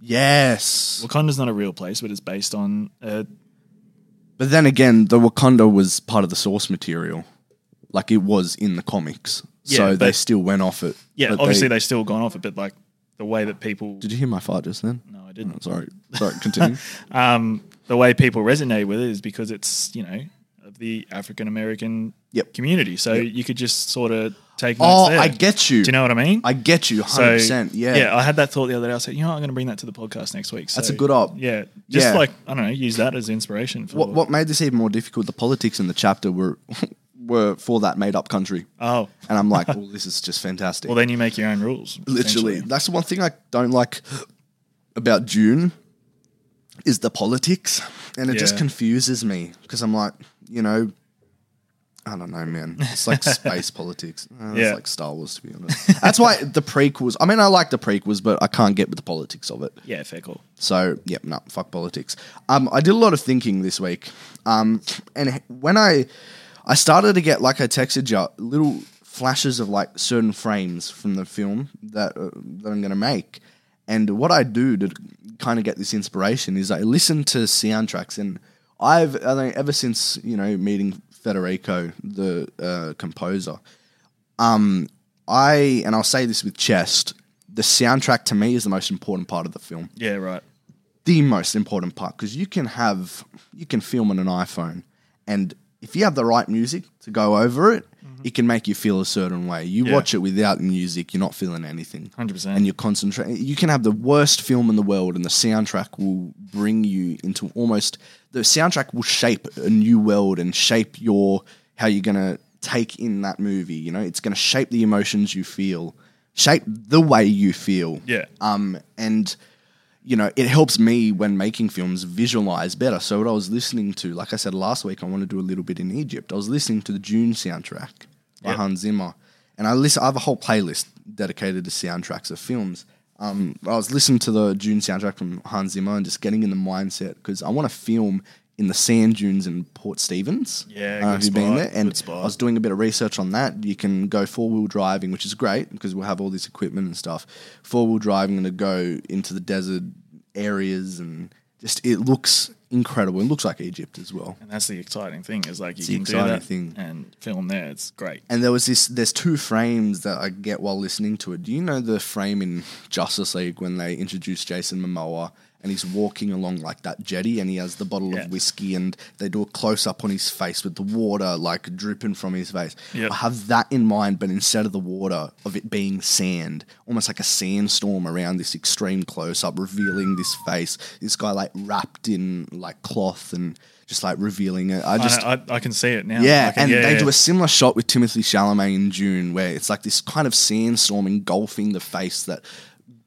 Yes, Wakanda's not a real place, but it's based on uh, but then again, the Wakanda was part of the source material, like it was in the comics. Yeah, so they still went off it. yeah. But obviously, they, still gone off it, but like the way that people. Did you hear my fart just then? no, I didn't. Oh, sorry, sorry. Continue. um, the way people resonate with it is because it's you know of the African American Yep. community. So you could just sort of take. Notes oh, there. I get you. Do you know what I mean? I get you, hundred percent. Yeah, yeah. I had that thought the other day. I said, you know, what, I'm going to bring that to the podcast next week. So, That's a good op. Yeah, just Yeah. like I don't know, use that as inspiration for. What what made this even more difficult? The politics in the chapter were were for that made up country, Oh, and I'm like, well, this is just fantastic. well, then you make your own rules. Literally, that's the one thing I don't like about Dune is the politics, and it just confuses me because I'm like, you know, I don't know, man. It's like space politics. Uh, Yeah. It's like Star Wars, to be honest. That's why the prequels. I mean, I like the prequels, but I can't get with the politics of it. Yeah, fair call. So yeah, no, fuck politics. Um, I did a lot of thinking this week. Um, and when I I started to get like I texted you little flashes of like certain frames from the film that uh, that I'm gonna make. And what I do to kind of get this inspiration is I listen to soundtracks, and I've I think ever since you know meeting Federico, the uh, composer, um, I and I'll say this with chest. The soundtrack to me is the most important part of the film Yeah, right. the most important part because you can have you can film on an iPhone and if you have the right music to go over it, it can make you feel a certain way. You Yeah. watch it without music, you're not feeling anything. 100%. And you're concentrating. You can have the worst film in the world, and the soundtrack will bring you into almost the soundtrack will shape a new world and shape your how you're gonna take in that movie. You know, it's gonna shape the emotions you feel, shape the way you feel. Yeah. Um, and you know, it helps me when making films visualize better. So what I was listening to, like I said last week, I want to do a little bit in Egypt. I was listening to the Dune soundtrack by Yep. Hans Zimmer, and I listen. I have a whole playlist dedicated to soundtracks of films. Um, I was listening to the Dune soundtrack from Hans Zimmer and just getting in the mindset because I want to film in the sand dunes in Port Stephens. Yeah, uh, have you been there? And. I was doing a bit of research on that. You can go four wheel driving, which is great because we'll have all this equipment and stuff. Four wheel driving and to go into the desert areas and just it looks incredible. It looks like Egypt as well. And that's the exciting thing is like you the can do that thing. and film there. It's great. And there was this. There's two frames that I get while listening to it. Do you know the frame in Justice League when they introduce Jason Momoa and he's walking along like that jetty and he has the bottle Yeah. of whiskey and they do a close up on his face with the water like dripping from his face. Yep. I have that in mind, but instead of the water, of it being sand, almost like a sandstorm around this extreme close up, revealing this face. This guy like wrapped in like cloth and just like revealing it. I just I, I, I can see it now. yeah, can- and they yeah. do a similar shot with Timothy Chalamet in Dune, where it's like this kind of sandstorm engulfing the face that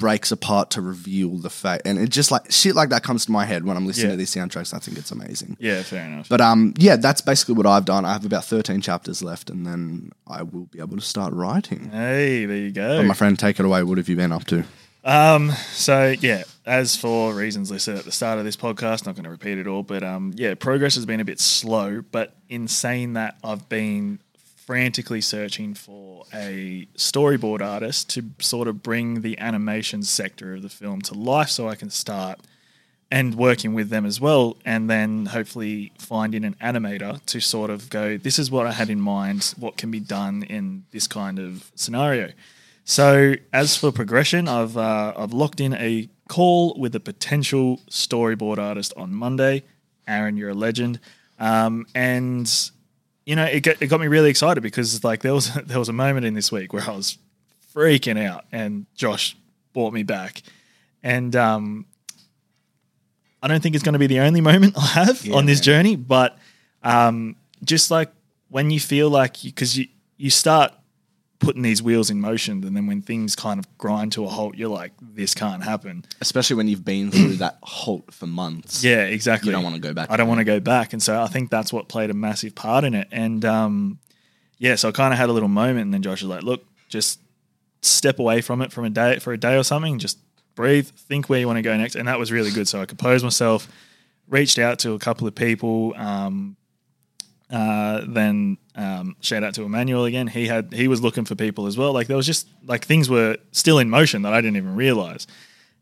breaks apart to reveal the face, and it just like shit like that comes to my head when I'm listening Yeah. to these soundtracks. I think it's amazing. Yeah, fair enough. But um, yeah, that's basically what I've done. I have about 13 chapters left, and then I will be able to start writing. hey, there you go. But my friend, take it away. What have you been up to? Um, so yeah, as for reasons listed at the start of this podcast, not going to repeat it all, but um, yeah, progress has been a bit slow. But in saying that, I've been frantically searching for a storyboard artist to sort of bring the animation sector of the film to life, so I can start and working with them as well, and then hopefully finding an animator to sort of go, this is what I had in mind, what can be done in this kind of scenario. So as for progression, I've uh, I've locked in a call with a potential storyboard artist on Monday. Aaron, you're a legend, um, and you know it got, it got me really excited because like there was there was a moment in this week where I was freaking out, and Josh brought me back, and um, I don't think it's going to be the only moment I have Yeah, on this man. journey, but um, just like when you feel like because you, you start putting these wheels in motion, and then when things kind of grind to a halt, you're like, this can't happen. Especially when you've been through that halt for months. Yeah, exactly. You don't wanna go back I don't want to go back, and so I think that's what played a massive part in it. And um, yeah, so I kind of had a little moment, and then Josh was like, "Look, just step away from it from a day for a day or something, just breathe, think where you want to go next, and that was really good. So I composed myself, reached out to a couple of people. Um, uh, then um, shout out to Emmanuel again. He had he was looking for people as well. Like there was just like things were still in motion that I didn't even realize.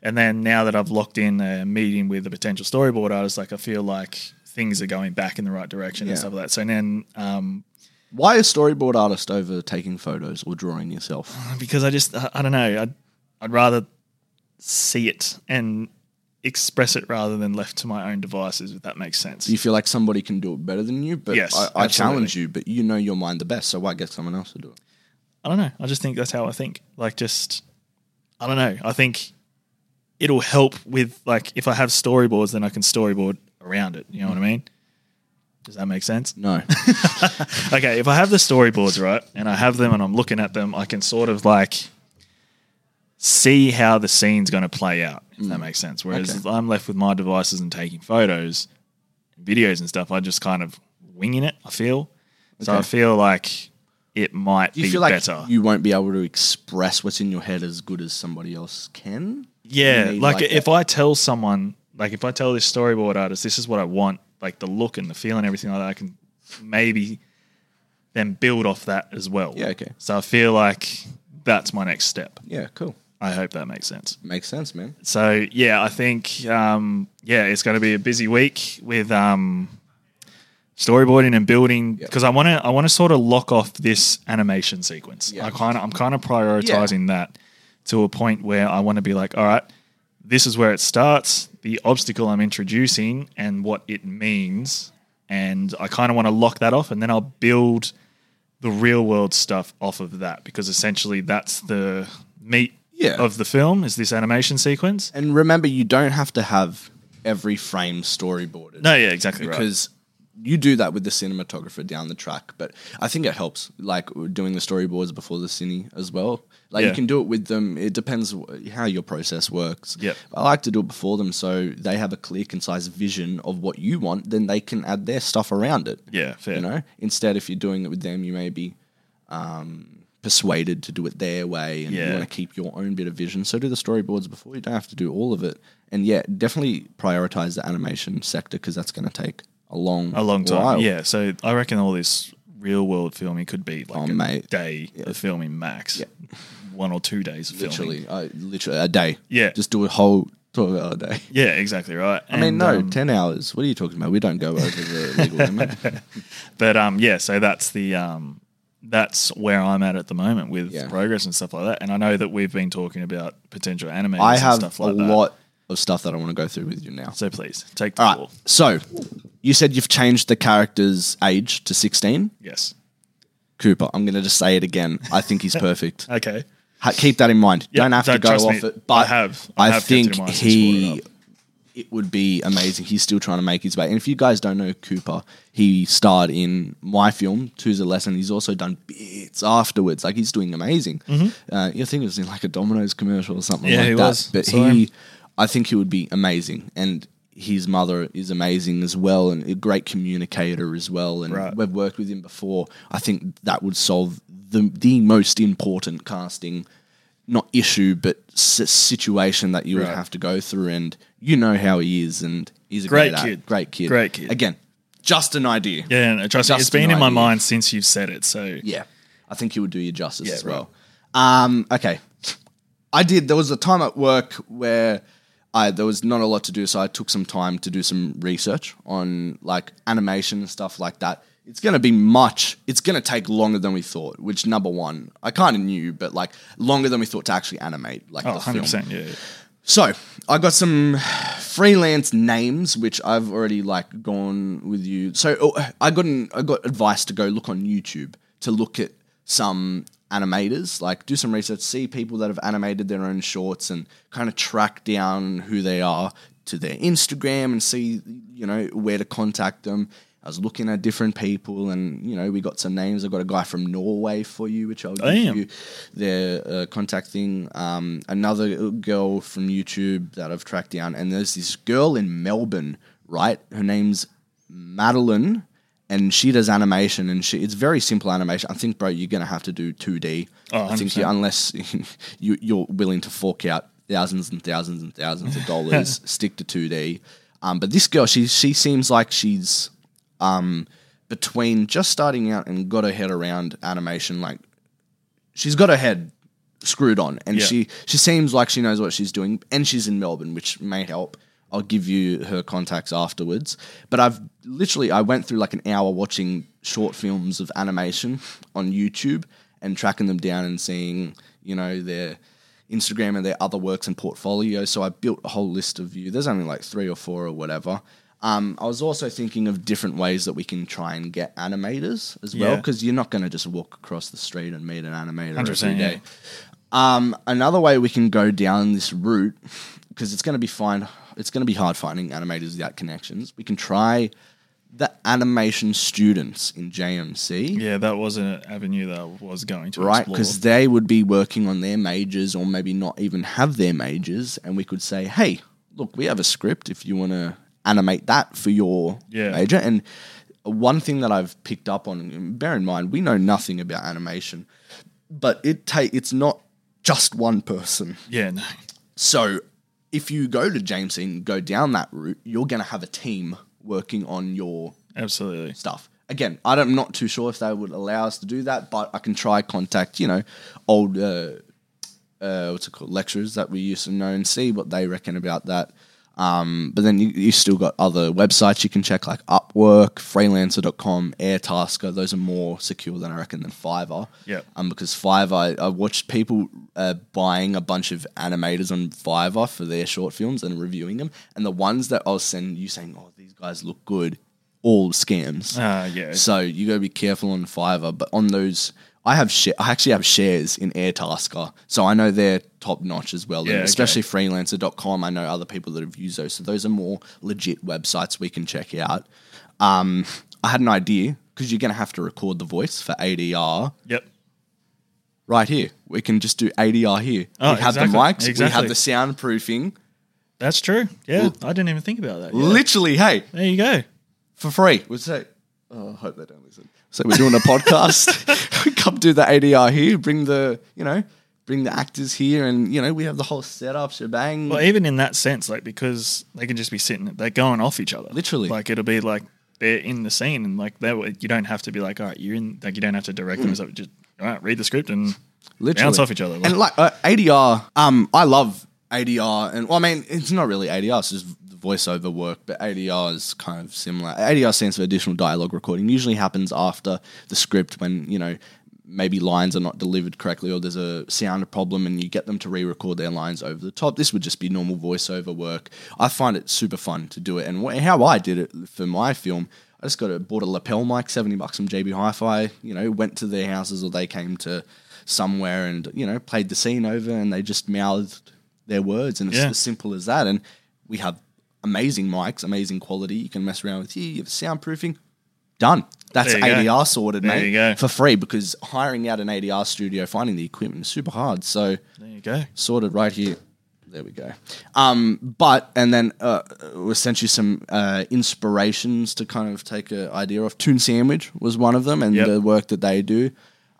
And then now that I've locked in a meeting with a potential storyboard artist, like I feel like things are going back in the right direction Yeah. and stuff like that. So then um, Why a storyboard artist over taking photos or drawing yourself? because I just I, I don't know I'd I'd rather see it and express it rather than left to my own devices. If that makes sense. You feel like somebody can do it better than you? But Yes, I, I challenge you, but you know your mind the best, so why get someone else to do it? I don't know. I just think that's how I think. Like, just I don't know. I think it'll help with like if I have storyboards, then I can storyboard around it. You know what I mean? Does that make sense? No. Okay, if I have the storyboards right, and I have them, and I'm looking at them, I can sort of like see how the scene's going to play out. If that mm. makes sense. Whereas Okay. I'm left with my devices and taking photos, videos and stuff, I just kind of winging it. I feel so. I Okay. feel like it might Do you be feel like better. you won't be able to express what's in your head as good as somebody else can? Yeah, need like, like if I tell someone, like if I tell this storyboard artist, this is what I want, like the look and the feel and everything like that, I can maybe then build off that as well. Yeah, okay. So I feel like that's my next step. Yeah, cool. I hope that makes sense. Makes sense, man. So yeah, I think um, yeah, it's going to be a busy week with um, storyboarding and building Yeah. because I want to I want to sort of lock off this animation sequence. Yeah. I kind of I'm kind of prioritizing that to a point where I want to be like, all right, this is where it starts, the obstacle I'm introducing and what it means, and I kind of want to lock that off, and then I'll build the real world stuff off of that because essentially that's the meat Yeah. of the film is this animation sequence. And remember, you don't have to have every frame storyboarded. No, yeah, exactly right. because you do that with the cinematographer down the track. But I think it helps, like doing the storyboards before the cine as well. Like Yeah. you can do it with them. It depends how your process works. Yep. I like to do it before them so they have a clear, concise vision of what you want. Then they can add their stuff around it. Yeah, fair. You know, instead if you're doing it with them, you may be um, persuaded to do it their way, and you want to keep your own bit of vision. So do the storyboards before. You don't have to do all of it. And yeah, definitely prioritize the animation sector because that's going to take a long, a long time. while. Yeah, so I reckon all this real world filming could be like Oh, a mate. day of filming max. One or two days of filming. literally, uh, literally a day. Yeah. just do a whole twelve hour day. Yeah, exactly right. I mean, no, um, ten hours. What are you talking about? We don't go over the legal limit. but um, yeah, so that's the um, that's where I'm at at the moment with Yeah. progress and stuff like that. And I know that we've been talking about potential animators I and have stuff a like that. lot of stuff that I want to go through with you now. So please take the All ball. right. So, you said you've changed the character's age to 16. Yes. Cooper, I'm going to just say it again. I think he's perfect. Okay. Ha- keep that in mind. Yeah, don't have to don't go off me. it. But I have. I I, have kept it in think mind since you brought it he. It would be amazing. He's still trying to make his way. And if you guys don't know Cooper, he starred in my film, Two's a Lesson. He's also done bits afterwards. Like he's doing amazing. Uh, you think it was in like a Domino's commercial or something Mm-hmm. Yeah, like he that. was. But Saw he. I think he would be amazing. And his mother is amazing as well, and a great communicator as well. And Right. we've worked with him before. I think that would solve the the most important casting, not issue, but s- situation that you would Right. have to go through. And you know how he is, and he's a Great great, act- kid. great kid, Great kid. Again, just an idea. Yeah, no, trust me, Just it's been an in my idea. mind since you've said it. So Yeah, I think he would do you justice as well. Um, okay, I did. There was a time at work where I there was not a lot to do, so I took some time to do some research on like animation and stuff like that. It's going to be much. It's going to take longer than we thought. Which number one, I kind of knew, but like longer than we thought to actually animate like oh, the 100 film. percent. Yeah. So I got some freelance names, which I've already like gone with you. So oh, I got an, I got advice to go look on YouTube to look at some animators, like do some research, see people that have animated their own shorts, and kind of track down who they are to their Instagram and see you know where to contact them. I was looking at different people, and you know we got some names. I got a guy from Norway for you, which I'll give Damn. you their uh, contact thing. Um, another girl from YouTube that I've tracked down, and there's this girl in Melbourne, right? Her name's Madeline, and she does animation, and she it's very simple animation. I think, bro, you're gonna have to do 2D. Oh, I think you, unless you, you're willing to fork out thousands and thousands and thousands of dollars, stick to 2D. Um, but this girl, she she seems like she's um, between just starting out and got her head around animation. Like she's got her head screwed on, and Yeah. she she seems like she knows what she's doing, and she's in Melbourne, which may help. I'll give you her contacts afterwards. But I've literally I went through like an hour watching short films of animation on YouTube and tracking them down and seeing you know their Instagram and their other works and portfolio. So I built a whole list of you. There's only like three or four or whatever. Um, I was also thinking of different ways that we can try and get animators as well, Yeah. because you're not going to just walk across the street and meet an animator 100%, every day. yeah. Um, another way we can go down this route, because it's going to be fine. It's going to be hard finding animators without connections. We can try the animation students in JMC Yeah, that was an avenue that I was going to right? explore. Because they would be working on their majors or maybe not even have their majors, and we could say, hey, look, we have a script if you want to animate that for your Yeah. major. And one thing that I've picked up on, bear in mind, we know nothing about animation, but it ta- it's not just one person. yeah, no. So if you go to James and go down that route, you're going to have a team working on your absolutely. stuff. Again, I'm not too sure if they would allow us to do that, but I can try contact, you know, old uh, uh, what's it called lecturers that we used to know and see what they reckon about that. Um, but then you, you still got other websites you can check like Upwork, Freelancer.com, Airtasker. Those are more secure than I reckon than Fiverr. Yep. Um, because Fiverr, I, watched people uh, buying a bunch of animators on Fiverr for their short films and reviewing them, and the ones that I was sending you saying, "Oh, these guys look good," all scams. Ah, yeah. So you got to be careful on Fiverr, but on those, I have sh- I actually have shares in Airtasker, so I know they're top notch as well. Yeah, and okay. especially Freelancer.com, I know other people that have used those, so those are more legit websites we can check out. Um, I had an idea because you're going to have to record the voice for ADR Yep. right here. We can just do ADR here. Oh, we have exactly, the mics, we have the soundproofing. That's true. Yeah, I didn't even think about that. Yeah. Literally, hey, There you go. for free. We'd say, oh, I hope they don't listen. So we're doing a podcast. Come do the ADR here. Bring the, you know, bring the actors here, and you know, we have the whole setup, shebang. Well, even in that sense, like because they can just be sitting, they're going off each other. Literally. like it'll be like they're in the scene, and like they you don't have to be like, all right, you're in. Like you don't have to direct them. So just all right, read the script and Mm. Literally. bounce off each other. and like uh, ADR, um, I love ADR, and well, I mean, it's not really ADR; it's just voiceover work. But ADR is kind of similar. ADR stands for additional dialogue recording. Usually happens after the script when you know maybe lines are not delivered correctly or there's a sound problem and you get them to re-record their lines over the top. This would just be normal voiceover work. I find it super fun to do it, and wh- how I did it for my film. I just got a bought a lapel mic, seventy bucks from JB Hi-Fi. You know, went to their houses or they came to somewhere and you know played the scene over, and they just mouthed their words, and it's Yeah. as simple as that. And we have amazing mics, amazing quality. You can mess around with here. You have soundproofing. Done. That's you go. ADR sorted, There mate. you go. For free because hiring out an ADR studio, finding the equipment is super hard. So there you go. sorted right here. There we go. Um, but and then uh, we sent you some uh, inspirations to kind of take an idea of. Toon Sandwich was one of them, and Yep. the work that they do.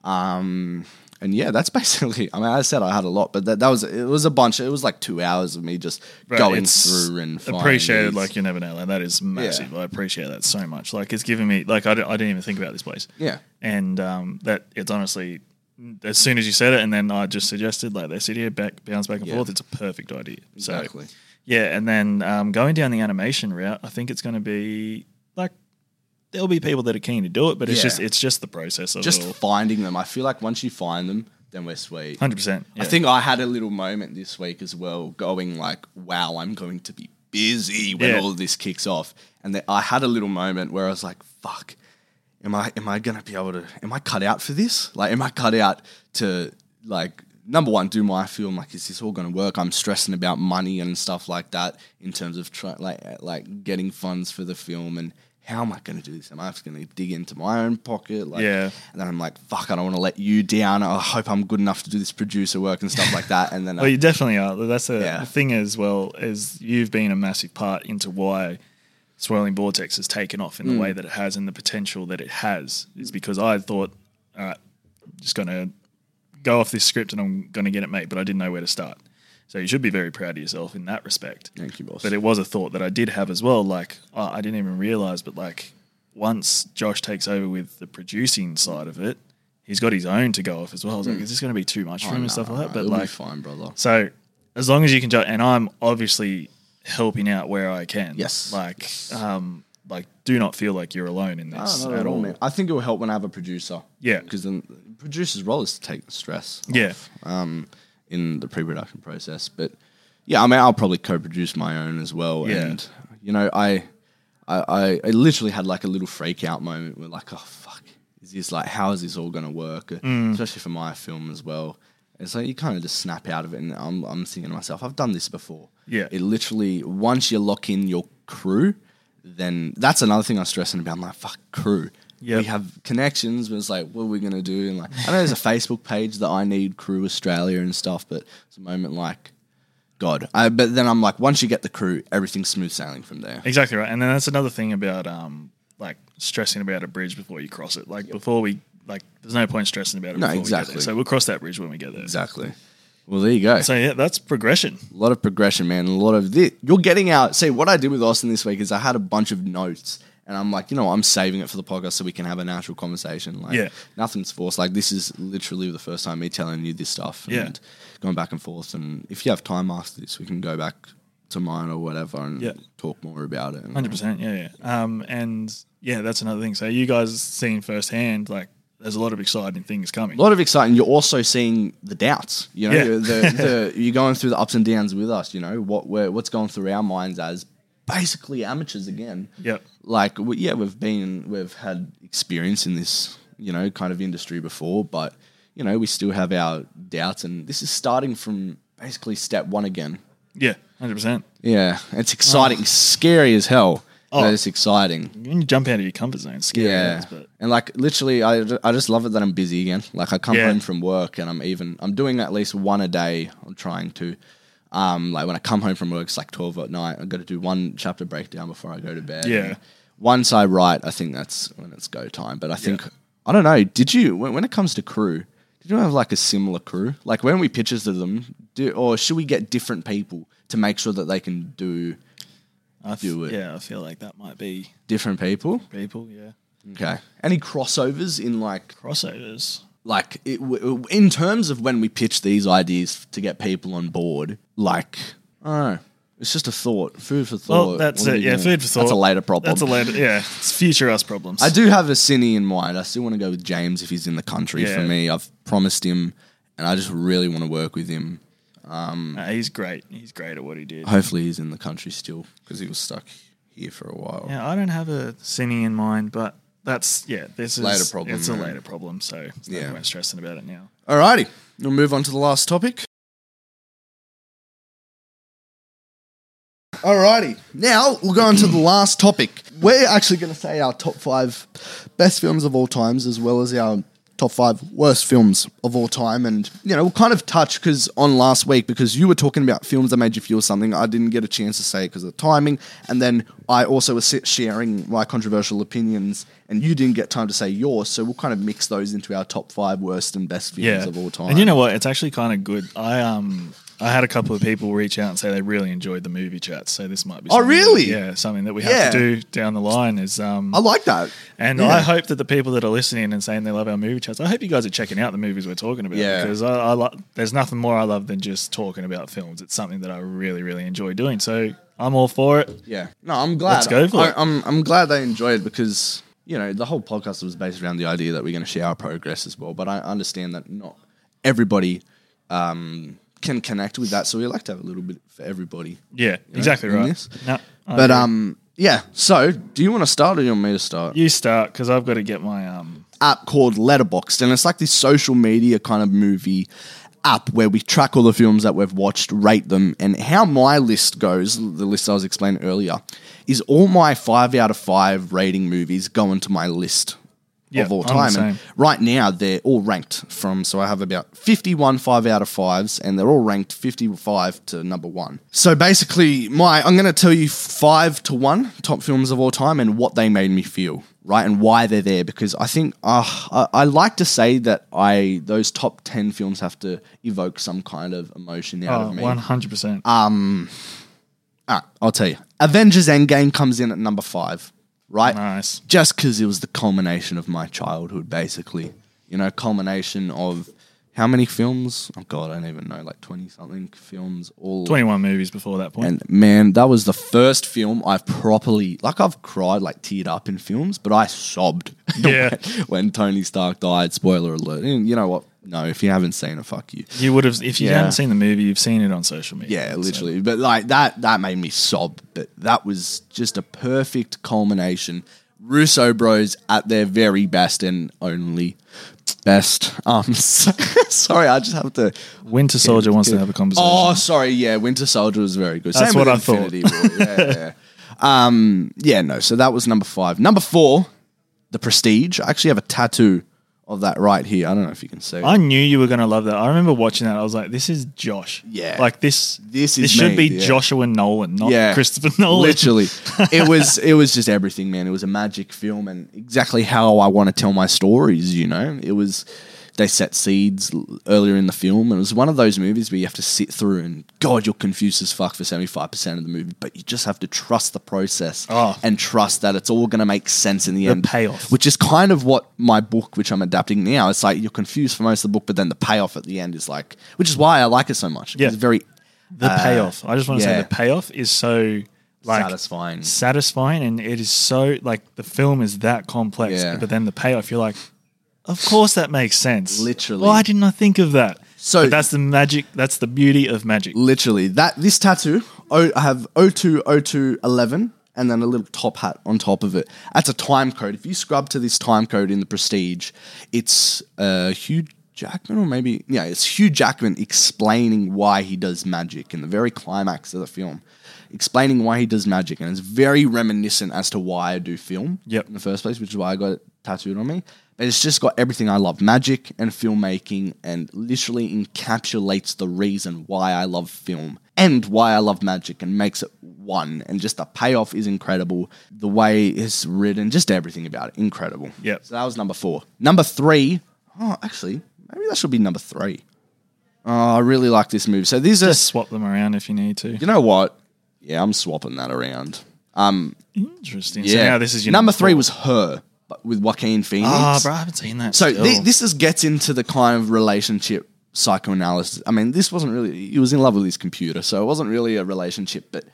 Um, and yeah, that's basically. I mean, I said I had a lot, but that, that was it. Was a bunch. It was like two hours of me just Right, going through and appreciated like you never know. Like that is massive. I appreciate that so much. Like it's given me like I, didn't even think about this place. Yeah. and um, that it's honestly as soon as you said it, and then I just suggested like they sit here, back, bounce back and Yeah. forth. It's a perfect idea. Exactly. So, yeah, and then um, going down the animation route, I think it's going to be there'll be people that are keen to do it, but it's Yeah. just it's just the process of just it all. finding them. I feel like once you find them, then we're sweet. Hundred percent. I think I had a little moment this week as well, going like, "Wow, I'm going to be busy when Yeah. all of this kicks off." And then I had a little moment where I was like, "Fuck, am I am I gonna be able to? Am I cut out for this? Like, am I cut out to like?" Number one, do my film like is this all going to work? I'm stressing about money and stuff like that in terms of try, like like getting funds for the film and how am I going to do this? Am I just going to dig into my own pocket? Like, Yeah. And then I'm like, fuck, I don't want to let you down. I hope I'm good enough to do this producer work and stuff like that. And then, Well, you definitely are. That's the Yeah. thing as well is you've been a massive part into why Swirling Vortex has taken off in Mm. the way that it has and the potential that it has is because I thought, all right, I'm just going to go off this script and I'm going to get it made, but I didn't know where to start. So you should be very proud of yourself in that respect. Thank you, boss. But it was a thought that I did have as well. Like oh, I didn't even realize, but like once Josh takes over with the producing side of it, he's got his own to go off as well. I was like, is this going to be too much for Oh, him and stuff like that? But like, fine, brother. so as long as you can, ju- and I'm obviously helping out where I can. Yes. Like, um, like do not feel like you're alone in No, this at all. man. I think it will help when I have a producer. Yeah. because then the producer's role is to take the stress. Yeah. off, um, in the pre-production process, but yeah, I mean, I'll probably co-produce my own as well. Yeah. And you know, I, I, I, literally had like a little freak out moment where like, oh fuck, is this like, how is this all going to work? Mm. Especially for my film as well. It's like you kind of just snap out of it, and I'm, I'm thinking to myself, I've done this before. Yeah. It literally once you lock in your crew, then that's another thing I was stressing about. I'm like, fuck crew. Yep. We have connections, but it's like, what are we gonna do? And like, I know there's a Facebook page that I need Crew Australia and stuff, but it's a moment like, God. I, but then I'm like, once you get the crew, everything's smooth sailing from there. Exactly right. And then that's another thing about um like stressing about a bridge before you cross it. Like before we like there's no point stressing about it No, before we get exactly. there. So we'll cross that bridge when we get there. Exactly. Well, there you go. So yeah, that's progression. a lot of progression, man. A lot of this. You're getting out. See, what I did with Austin this week is I had a bunch of notes, and I'm like, you know, I'm saving it for the podcast so we can have a natural conversation. Like, Yeah. nothing's forced. Like, this is literally the first time me telling you this stuff. Yeah. And going back and forth. And if you have time after this, we can go back to mine or whatever and Yeah. talk more about it. Hundred percent, yeah, yeah. Um, and yeah, that's another thing. So you guys seeing firsthand, like, there's a lot of exciting things coming. A lot of exciting. You're also seeing the doubts. You know, Yeah. the, the, you're going through the ups and downs with us. You know what we're, what's going through our minds as basically amateurs again. Yep. Like we, yeah we've been we've had experience in this you know kind of industry before but you know we still have our doubts and this is starting from basically step one again Yeah, hundred percent. yeah it's exciting scary as hell Oh. it's exciting When you jump out of your comfort zone, scary. yeah and like literally I, I just love it that i'm busy again like i come Yeah. home from work and i'm even i'm doing at least one a day i'm trying to um like when i come home from work it's like 12 at night i've got to do one chapter breakdown before i go to bed Yeah. And once i write i think that's when it's go time but i think i don't know did you when, when it comes to crew did you have like a similar crew like when we pitches to them do or should we get different people to make sure that they can do I f- Do it. Yeah, I feel like that might be different people people. Yeah, okay any crossovers in like crossovers. like it, w- in terms of when we pitch these ideas to get people on board, like know, it's just a thought, food for thought. Well, that's What are it. Yeah, gonna- food for thought. That's a later problem. That's a later. Yeah, it's future us problems. I do have a cine in mind. I still want to go with James if he's in the country. For Yeah. me, I've promised him, and I just really want to work with him. Uh, he's great. He's great at what he did. Hopefully, he's in the country still because he was stuck here for a while. Yeah, I don't have a cine in mind, but that's yeah. This is Later problem, It's a man. later problem, so there's no Yeah. point stressing about it now. Alrighty, we'll move on to the last topic. Alrighty, now we'll go on to the last topic. We're actually going to say our top five best films of all times, as well as our top five worst films of all time. And, you know, we'll kind of touch because on last week, because you were talking about films that made you feel something, I didn't get a chance to say because of the timing. And then I also was sharing my controversial opinions, and you didn't get time to say yours. So we'll kind of mix those into our top five worst and best films Yeah, of all time. and you know what? It's actually kind of good. I um I had a couple of people reach out and say they really enjoyed the movie chats. So this might be Oh, something that- really? yeah something that we Yeah. have to do down the line is um I like that. And Yeah. I hope that the people that are listening and saying they love our movie chats, I hope you guys are checking out the movies we're talking about. Yeah. Because I, I lo- there's nothing more I love than just talking about films. It's something that I really, really enjoy doing. So I'm all for it. Yeah. No, I'm glad. Let's go for I, it. I'm I'm glad they enjoyed it because you know the whole podcast was based around the idea that we're going to share our progress as well. But I understand that not everybody um, can connect with that, so we like to have a little bit for everybody. Yeah, exactly in right. this. No, I But agree. um, yeah. So, do you want to start or do you want me to start? you start because I've got to get my um. app called Letterboxd, and it's like this social media kind of movie app where we track all the films that we've watched, rate them, and how my list goes. The list I was explaining earlier is all my five out of five rating movies go into my list Yeah, of all time. And right now, they're all ranked from, so I have about 51 five out of fives, and they're all ranked 55 to number one. So basically, my I'm going to tell you five to one top films of all time and what they made me feel, right? And why they're there. Because I think uh, I, I like to say that I those top 10 films have to evoke some kind of emotion out Oh, of me. 100%. Ah, I'll tell you. Avengers Endgame comes in at number five, right? nice. Just because it was the culmination of my childhood, basically. You know, culmination of how many films? Oh God, I don't even know, like twenty something films. All 21 movies before that point. and man, that was the first film I've properly like I've cried, like teared up in films, but I sobbed Yeah. when, when Tony Stark died. Spoiler alert. And you know what? No, if you haven't seen it, fuck you. you would have, if you Yeah. hadn't seen the movie, you've seen it on social media. Yeah, So- literally. But like that that made me sob. But that was just a perfect culmination. Russo bros at their very best and only best. Um sorry, I just have to Winter Soldier wants to have a conversation. Oh, sorry, yeah, Winter Soldier was very good. That's Same what I thought. War. Yeah, yeah, yeah. Um, yeah, no, so that was number five. Number four, The Prestige. I actually have a tattoo of that right here. I don't know if you can see. I knew you were going to love that. I remember watching that. I was like, this is Josh. Yeah. Like this, This this is should me, be yeah. Joshua Nolan, not Yeah. Christopher Nolan. Literally, it was it was just everything, man. It was a magic film, and exactly how I want to tell my stories. You know, it was. They set seeds earlier in the film, and it was one of those movies where you have to sit through, and God, you're confused as fuck for seventy five percent of the movie, but you just have to trust the process Oh. and trust that it's all going to make sense in the, The end. payoff. which is kind of what my book, which I'm adapting now, it's like you're confused for most of the book, but then the payoff at the end is like, which is why I like it so much. Yeah. It's very The uh, payoff. I just want to yeah. say the payoff is so like satisfying. satisfying, and it is so like the film is that complex, Yeah. but then the payoff, you're like, of course that makes sense. Literally. why didn't I think of that? So- But that's the magic. That's the beauty of magic. literally that this tattoo oh, i have 020211 and then a little top hat on top of it that's a time code if you scrub to this time code in the prestige it's uh hugh jackman or maybe yeah it's hugh jackman explaining why he does magic in the very climax of the film explaining why he does magic and it's very reminiscent as to why i do film Yep. in the first place which is why i got it tattooed on me it's just got everything I love magic and filmmaking and literally encapsulates the reason why I love film and why I love magic and makes it one. And just the payoff is incredible. The way it's written, just everything about it, incredible. Yep. So that was number four. Number three, oh, actually, maybe that should be number three. Oh, I really like this movie. So these are, Just swap them around if you need to. you know what? Yeah, I'm swapping that around. Um, Interesting. So yeah. now this is your number three four. was her, with Joaquin Phoenix. Ah, bro, I haven't seen that. So still. thi- this is gets into the kind of relationship psychoanalysis. I mean, this wasn't really. He was in love with his computer, so it wasn't really a relationship. But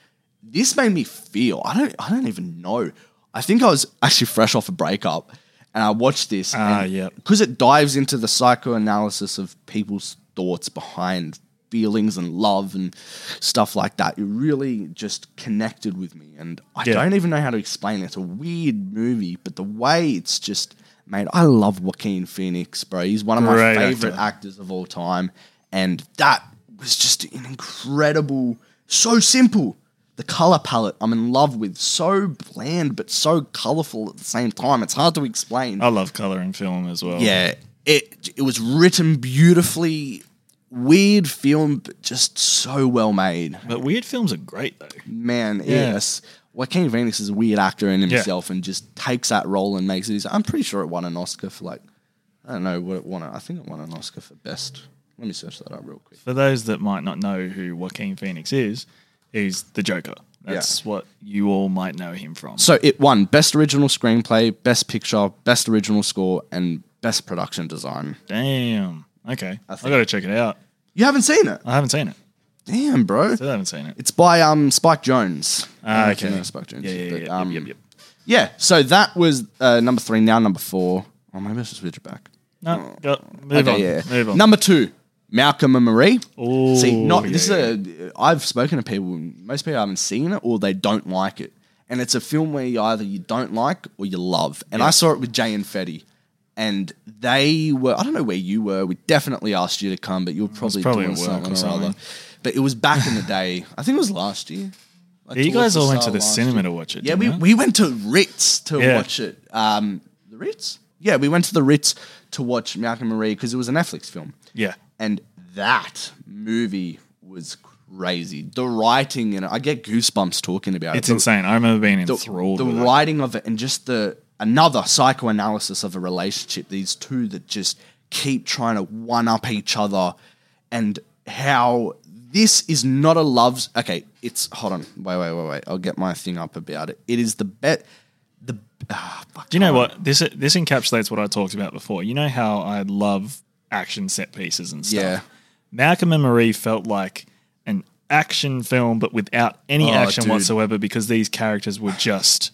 this made me feel. I don't. I don't even know. I think I was actually fresh off a breakup, and I watched this. Ah, yeah. Because it dives into the psychoanalysis of people's thoughts behind feelings and love and stuff like that. It really just connected with me, and I Yeah. don't even know how to explain it. It's a weird movie, but the way it's just made, I love Joaquin Phoenix, bro. He's one of my Great favorite actor. actors of all time, and that was just an incredible, so simple. The color palette I'm in love with, so bland but so colorful at the same time. It's hard to explain. I love color in film as well. Yeah, it it was written beautifully, weird film, but just so well made. But weird films are great though. Man, Yeah. yes. Joaquin Phoenix is a weird actor in himself and just takes that role and makes it. his- I'm pretty sure it won an Oscar for like, I don't know what it won. I think it won an Oscar for best. Let me search that up real quick. For those that might not know who Joaquin Phoenix is, he's the Joker. That's what you all might know him from. So it won best original screenplay, best picture, best original score, and best production design. Damn. Okay. I, think- got to check it out. You haven't seen it? I haven't seen it. Damn, bro. Still haven't seen it. It's by um Spike Jonze. Ah, okay. know Spike Jonze. Yeah, yeah, but, yeah. um, yep, yep, yep. Yeah, so that was uh, number three. Now number four. Oh, maybe I should switch it back. No, go, move on. yeah. Move on. Number two, Malcolm and Marie. Ooh, See, not yeah, this yeah. is a. I've spoken to people. Most people haven't seen it or they don't like it, and it's a film where you either you don't like or you love. And I saw it with Jay and Fetty, and they were. I don't know where you were. We definitely asked you to come, but you were probably, probably doing work something or something. other. But it was back in the day. I think it was last year. Like Yeah, you guys all went to the cinema year. to watch it. Yeah, we, we went to Ritz to Yeah. watch it. Um, the Ritz? yeah, we went to the Ritz to watch Malcolm Marie because it was a Netflix film. Yeah. And that movie was crazy. The writing and I get goosebumps talking about It's it. It's insane. I remember being enthralled. the with it. writing of it and just the another psychoanalysis of a relationship these two that just keep trying to one up each other and how this is not a love's okay it's hold on wait wait wait wait i'll get my thing up about it it is the bet the ah, fuck, Do you know what this this encapsulates what I talked about before? You know how I love action set pieces and stuff. Yeah. Malcolm and Marie felt like an action film, but without any Oh, action dude. whatsoever, because these characters were just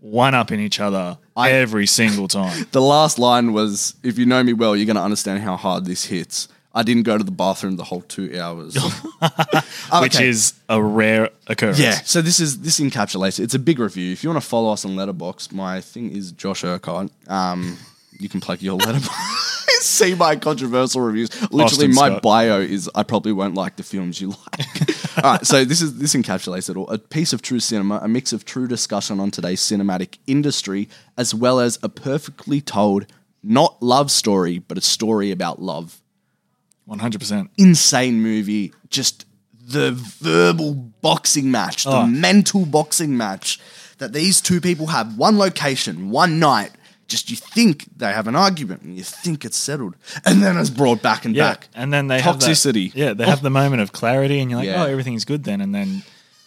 one up in each other I- every single time. the last line was if you know me well you're going to understand how hard this hits i didn't go to the bathroom the whole two hours Which okay. is a rare occurrence. Yeah, so this is this encapsulates it. It's a big review. If you want to follow us on Letterboxd, my thing is Josh Urquhart. Um, you can plug your Letterboxd. See my controversial reviews. Literally, Austin my Scott. bio is I probably won't like the films you like. all right, so this is this encapsulates it all. A piece of true cinema, a mix of true discussion on today's cinematic industry, as well as a perfectly told, not love story, but a story about love one hundred percent. insane movie. Just the verbal boxing match, the Oh. mental boxing match that these two people have. One location, one night. Just you think they have an argument and you think it's settled, and then it's brought back and Yeah, back. and then they Toxicity. Have that, yeah, they have the moment of clarity, and you're like, Yeah. oh, everything's good then. And then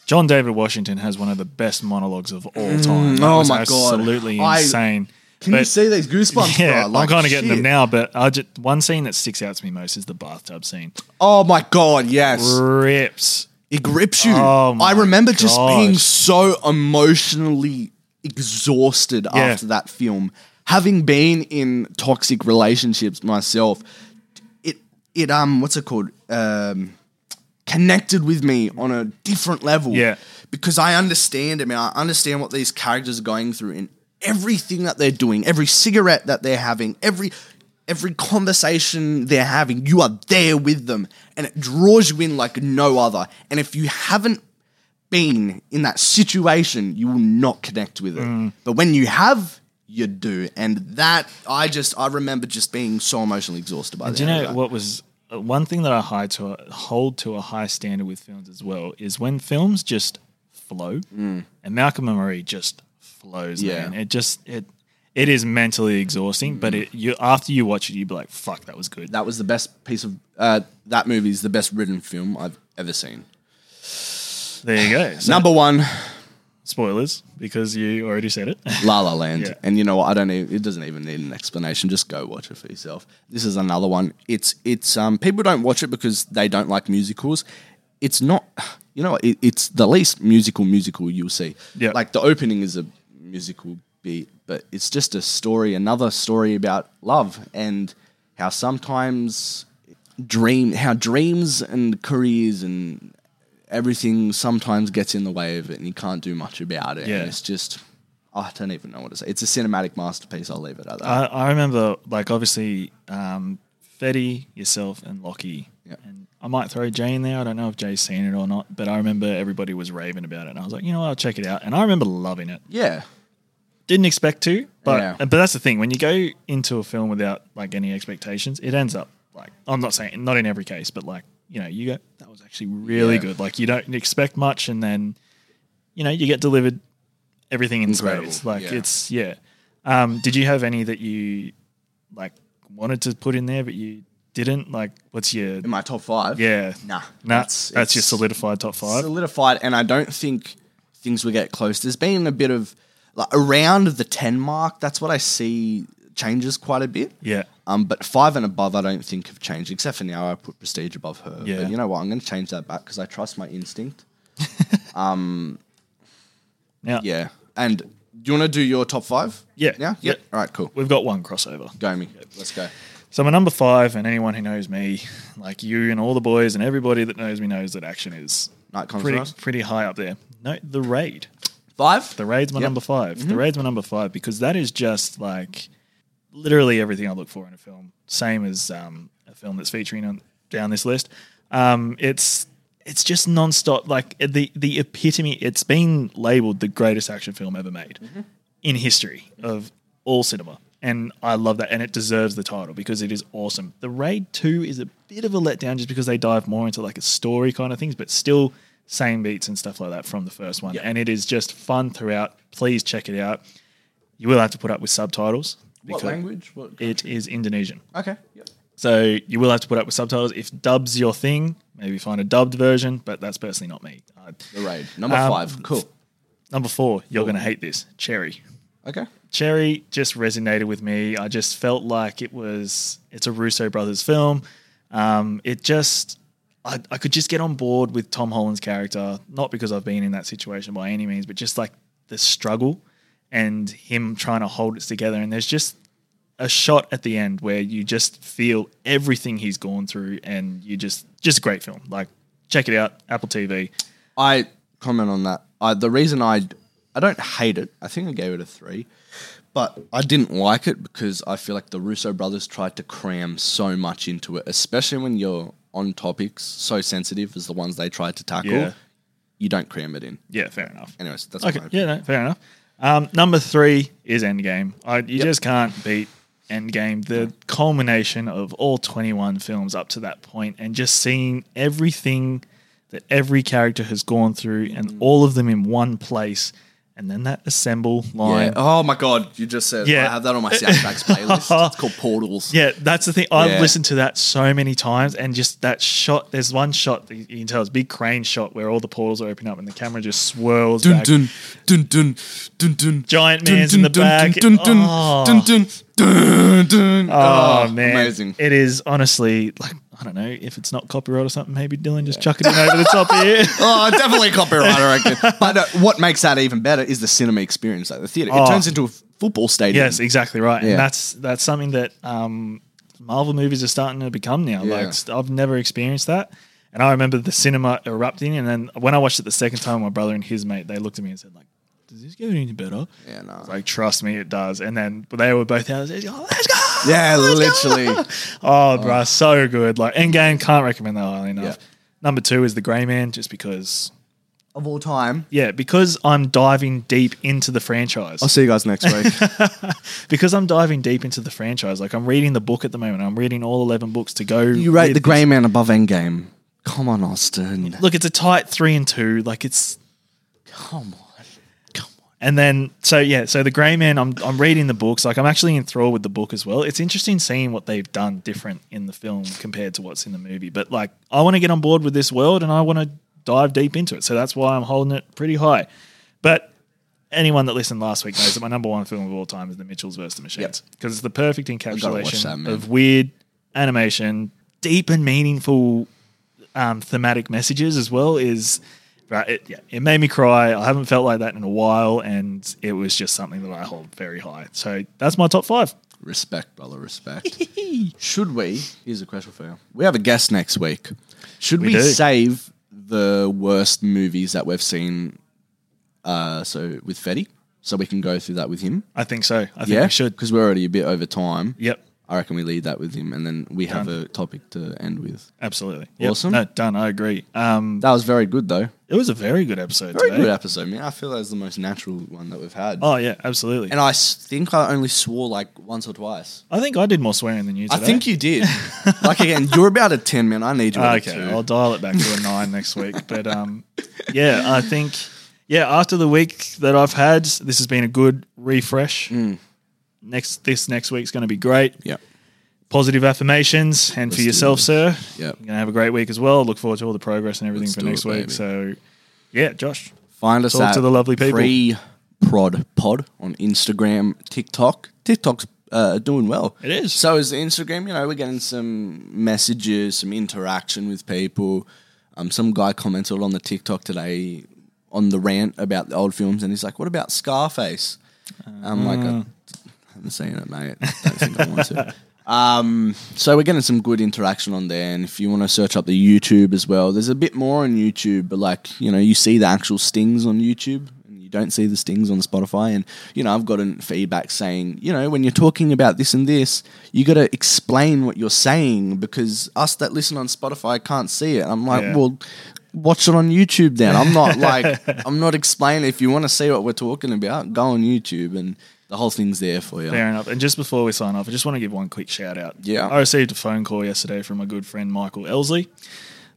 John David Washington has one of the best monologues of all time. Mm, that oh my God. absolutely I- insane. Can you see these goosebumps? Yeah? Like, I'm kind of getting them now, but I just, one scene that sticks out to me most is the bathtub scene. Oh my god, yes. Rips. It grips you. Oh my I remember just being so emotionally exhausted Yeah. after that film. Having been in toxic relationships myself, it it um what's it called? Um connected with me on a different level. Yeah. Because I understand, I mean, I understand what these characters are going through and everything that they're doing, every cigarette that they're having, every every conversation they're having, you are there with them. And it draws you in like no other. And if you haven't been in that situation, you will not connect with it. But when you have, you do. And that I just I remember just being so emotionally exhausted by that. Do you know what was uh, one thing that I high to a, hold to a high standard with films as well is when films just flow, and Malcolm and Marie just flows. Mm. Yeah. man. it just it it is mentally exhausting, but it you after you watch it, you be like, "Fuck, that was good." that was the best piece of uh, that movie is the best written film I've ever seen. there you go. So, Number one, spoilers because you already said it. La La Land, Yeah. and you know what? I don't. Even, it doesn't even need an explanation. Just go watch it for yourself. This is another one. It's it's um people don't watch it because they don't like musicals. It's not. You know, it, it's the least musical musical you'll see. Yeah. like the opening is a musical beat, but it's just a story, another story about love and how sometimes dream, how dreams and careers and everything sometimes gets in the way of it, and you can't do much about it. Yeah. and it's just. I don't even know what to say. It's a cinematic masterpiece. I'll leave it at that. I, I remember, like, obviously, um, Fetty, yourself, and Lockie. Yeah. And I might throw Jay in there. I don't know if Jay's seen it or not, but I remember everybody was raving about it. And I was like, you know what, I'll check it out. And I remember loving it. yeah, Didn't expect to, but Yeah. but that's the thing. When you go into a film without like any expectations, it ends up like I'm not saying not in every case, but like you know, you go that was actually really Yeah. good. Like you don't expect much, and then you know you get delivered everything in Incredible, spades. Like yeah. it's yeah. Um, did you have any that you like wanted to put in there, but you didn't? Like, what's your in my top five. yeah? nah, Nah, that's, it's- your solidified top five. solidified, and I don't think things will get close. There's been a bit of like around the ten mark. That's what I see changes quite a bit. yeah, Um, but five and above, I don't think have changed, except for now I put Prestige above her. Yeah. But you know what? I'm going to change that back because I trust my instinct. now Yeah. And do you want to do your top five? Yeah. Yeah. Yeah. Yep. All right. Cool. we've got one crossover. Go me. Let's go. So my number five, and anyone who knows me, like you and all the boys and everybody that knows me knows that action is Night comes pretty pretty high up there. No, the raid. Five. The raid's my Yep. number 5 The raid's my number five because that is just like literally everything I look for in a film. Same as um, a film that's featuring on down this list. Um, it's it's just nonstop. Like the the epitome. It's been labeled the greatest action film ever made in history of all cinema. and I love that, and it deserves the title because it is awesome. The Raid Two is a bit of a letdown just because they dive more into like a story kind of things, but still same beats and stuff like that from the first one, Yeah. and it is just fun throughout. Please check it out. You will have to put up with subtitles. What language? What? It is Indonesian. Okay. Yep. So you will have to put up with subtitles. If dub's your thing, maybe find a dubbed version, but that's personally not me. Uh, The raid number Um, five. Cool. number four, you're going to hate this Cherry. Okay. Cherry just resonated with me. I just felt like it was, it's a Russo brothers film. Um, it just, I, I could just get on board with Tom Holland's character, not because I've been in that situation by any means, but just like the struggle and him trying to hold it together. And there's just a shot at the end where you just feel everything he's gone through, and you just just a great film. Like check it out, Apple TV. I comment on that. I, the reason I I don't hate it. I think I gave it a three, but I didn't like it because I feel like the Russo brothers tried to cram so much into it, especially when you're on topics so sensitive as the ones they tried to tackle. Yeah. You don't cram it in. Yeah, fair enough. Anyways, that's Okay, yeah, no, fair enough. Um, number three is Endgame. I, you just can't beat Endgame. The culmination of all 21 films up to that point, and just seeing everything that every character has gone through, and all of them in one place, and then that assemble line. Yeah. Oh my god, you just said Yeah. I have that on my soundtracks playlist. It's called Portals. Yeah, that's the thing. I've Yeah. listened to that so many times, and just that shot. There's one shot that you can tell it's a big crane shot where all the portals are opening up, and the camera just swirls Dun back. dun dun dun dun dun. Giant dun, man's in the dun, back. Dun dun Oh. dun dun dun dun. Oh, ah, man, amazing. It is honestly like I don't know if it's not copyright or something. Maybe Dylan just chuck it in over the top here. Oh, definitely copyright, I reckon. But uh, what makes that even better is the cinema experience at the theater. It Oh. turns into a f- football stadium. yes, exactly right. Yeah. And that's that's something that um, Marvel movies are starting to become now. Yeah. Like I've never experienced that. And I remember the cinema erupting, and then when I watched it the second time, my brother and his mate they looked at me and said, "Like, does this get any better?" Yeah, no. Like, "Trust me, it does." And then they were both out. They go, oh, "Let's go!" yeah, literally. Oh, bruh, oh. so good. Like Endgame, can't recommend that highly enough. Yeah. Number two is The Grey Man, just because of all time. Yeah, because I'm diving deep into the franchise. I'll see you guys next week. because I'm diving deep into the franchise. Like I'm reading the book at the moment. I'm reading all 11 books to go. you rate with the Grey Man above Endgame. Come on, Austin. Look, it's a tight three and two. Like it's, Come on. And then so yeah, so the Grey Man. I'm I'm reading the books. Like I'm actually enthralled with the book as well. It's interesting seeing what they've done different in the film compared to what's in the movie. But like I want to get on board with this world and I want to dive deep into it. So that's why I'm holding it pretty high. But anyone that listened last week knows that my number one film of all time is The Mitchells vs. the Machines because it's the perfect watch that, encapsulation of weird animation, deep and meaningful um, thematic messages as well. Is right, it, yeah, it made me cry. I haven't felt like that in a while, and it was just something that I hold very high. So that's my top five. Respect, brother, respect. Should we? Here's a question for you. We have a guest next week. Should We we, save the worst movies that we've seen? Uh, so with Fetty, so we can go through that with him. I think so. I think yeah, we should. because we're already a bit over time. Yep, I reckon we leave that with him, and then we have a topic to end with. absolutely. Yep. Awesome. No, done. I agree. Um, That was very good, though. it was a very good episode Very today. good episode, man. I feel that was the most natural one that we've had. Oh yeah, absolutely. And I s- think I only swore like once or twice. I think I did more swearing than you did. I think you did. like again, you're about a ten, man. I need you. At Okay, two. I'll dial it back to a nine next week. But um, yeah, I think yeah, after the week that I've had, this has been a good refresh. Mm. Next, this next week's going to be great. Yep. Positive affirmations, and for yourself, sir. Yep. You're going to have a great week as well. Look forward to all the progress and everything Let's for next it, week. baby. So, yeah, Josh, Find us Talk to the lovely people. Pre Prod Pod on Instagram, TikTok. TikTok's uh, doing well. It is. So is the Instagram. You know, we're getting some messages, some interaction with people. Um, some guy commented on the TikTok today on the rant about the old films, and he's like, "What about Scarface?" I'm like, Uh. I haven't seen it, mate. I don't think I want to. Um, so we're getting some good interaction on there, and if you want to search up the YouTube as well, there's a bit more on YouTube. But like, you know, you see the actual stings on YouTube, and you don't see the stings on Spotify. And you know, I've gotten feedback saying, you know, when you're talking about this and this, you got to explain what you're saying because us that listen on Spotify can't see it. I'm like, Yeah. well. Watch it on YouTube then. I'm not like I'm not explaining. If you want to see what we're talking about, go on YouTube and the whole thing's there for you. Fair enough. And just before we sign off, I just want to give one quick shout out. Yeah. I received a phone call yesterday from my good friend Michael Elsley.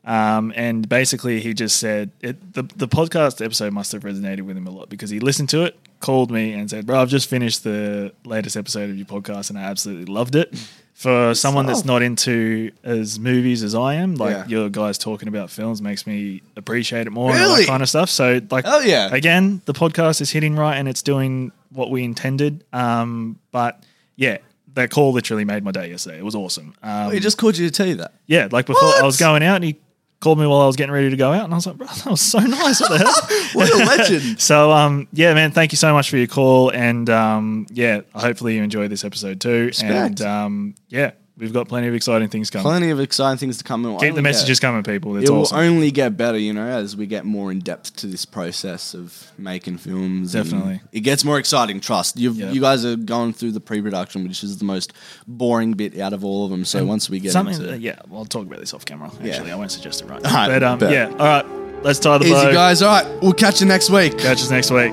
Um, and basically, he just said it, the the podcast episode must have resonated with him a lot because he listened to it, called me, and said, "Bro, I've just finished the latest episode of your podcast, and I absolutely loved it." For someone that's not into as movies as I am, like Yeah. your guys talking about films makes me appreciate it more and all that kind of stuff. So, like, oh yeah. again, the podcast is hitting right and it's doing what we intended. Um, but yeah, that call literally made my day yesterday. It was awesome. Um, He just called you to tell you that. yeah, like before I was going out and he called me while I was getting ready to go out, and I was like, bro, that was so nice. What the hell? What a legend. So, um, yeah, man, thank you so much for your call, and um, yeah, hopefully you enjoyed this episode too. Respect. And um, yeah, we've got plenty of exciting things coming. Plenty of exciting things to come. It will Keep the only messages coming, people. It's It will awesome. only get better, you know, as we get more in depth to this process of making films. and Definitely. it gets more exciting. Trust Yeah. you guys are going through the pre-production, which is the most boring bit out of all of them. So once we get Something, into yeah, well, I'll talk about this off camera. Yeah. Actually, I won't suggest it right now. right, but um, bet. yeah, all right, let's tie the easy, bow. guys. All right, we'll catch you next week. Catch us next week.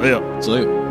See ya. See you.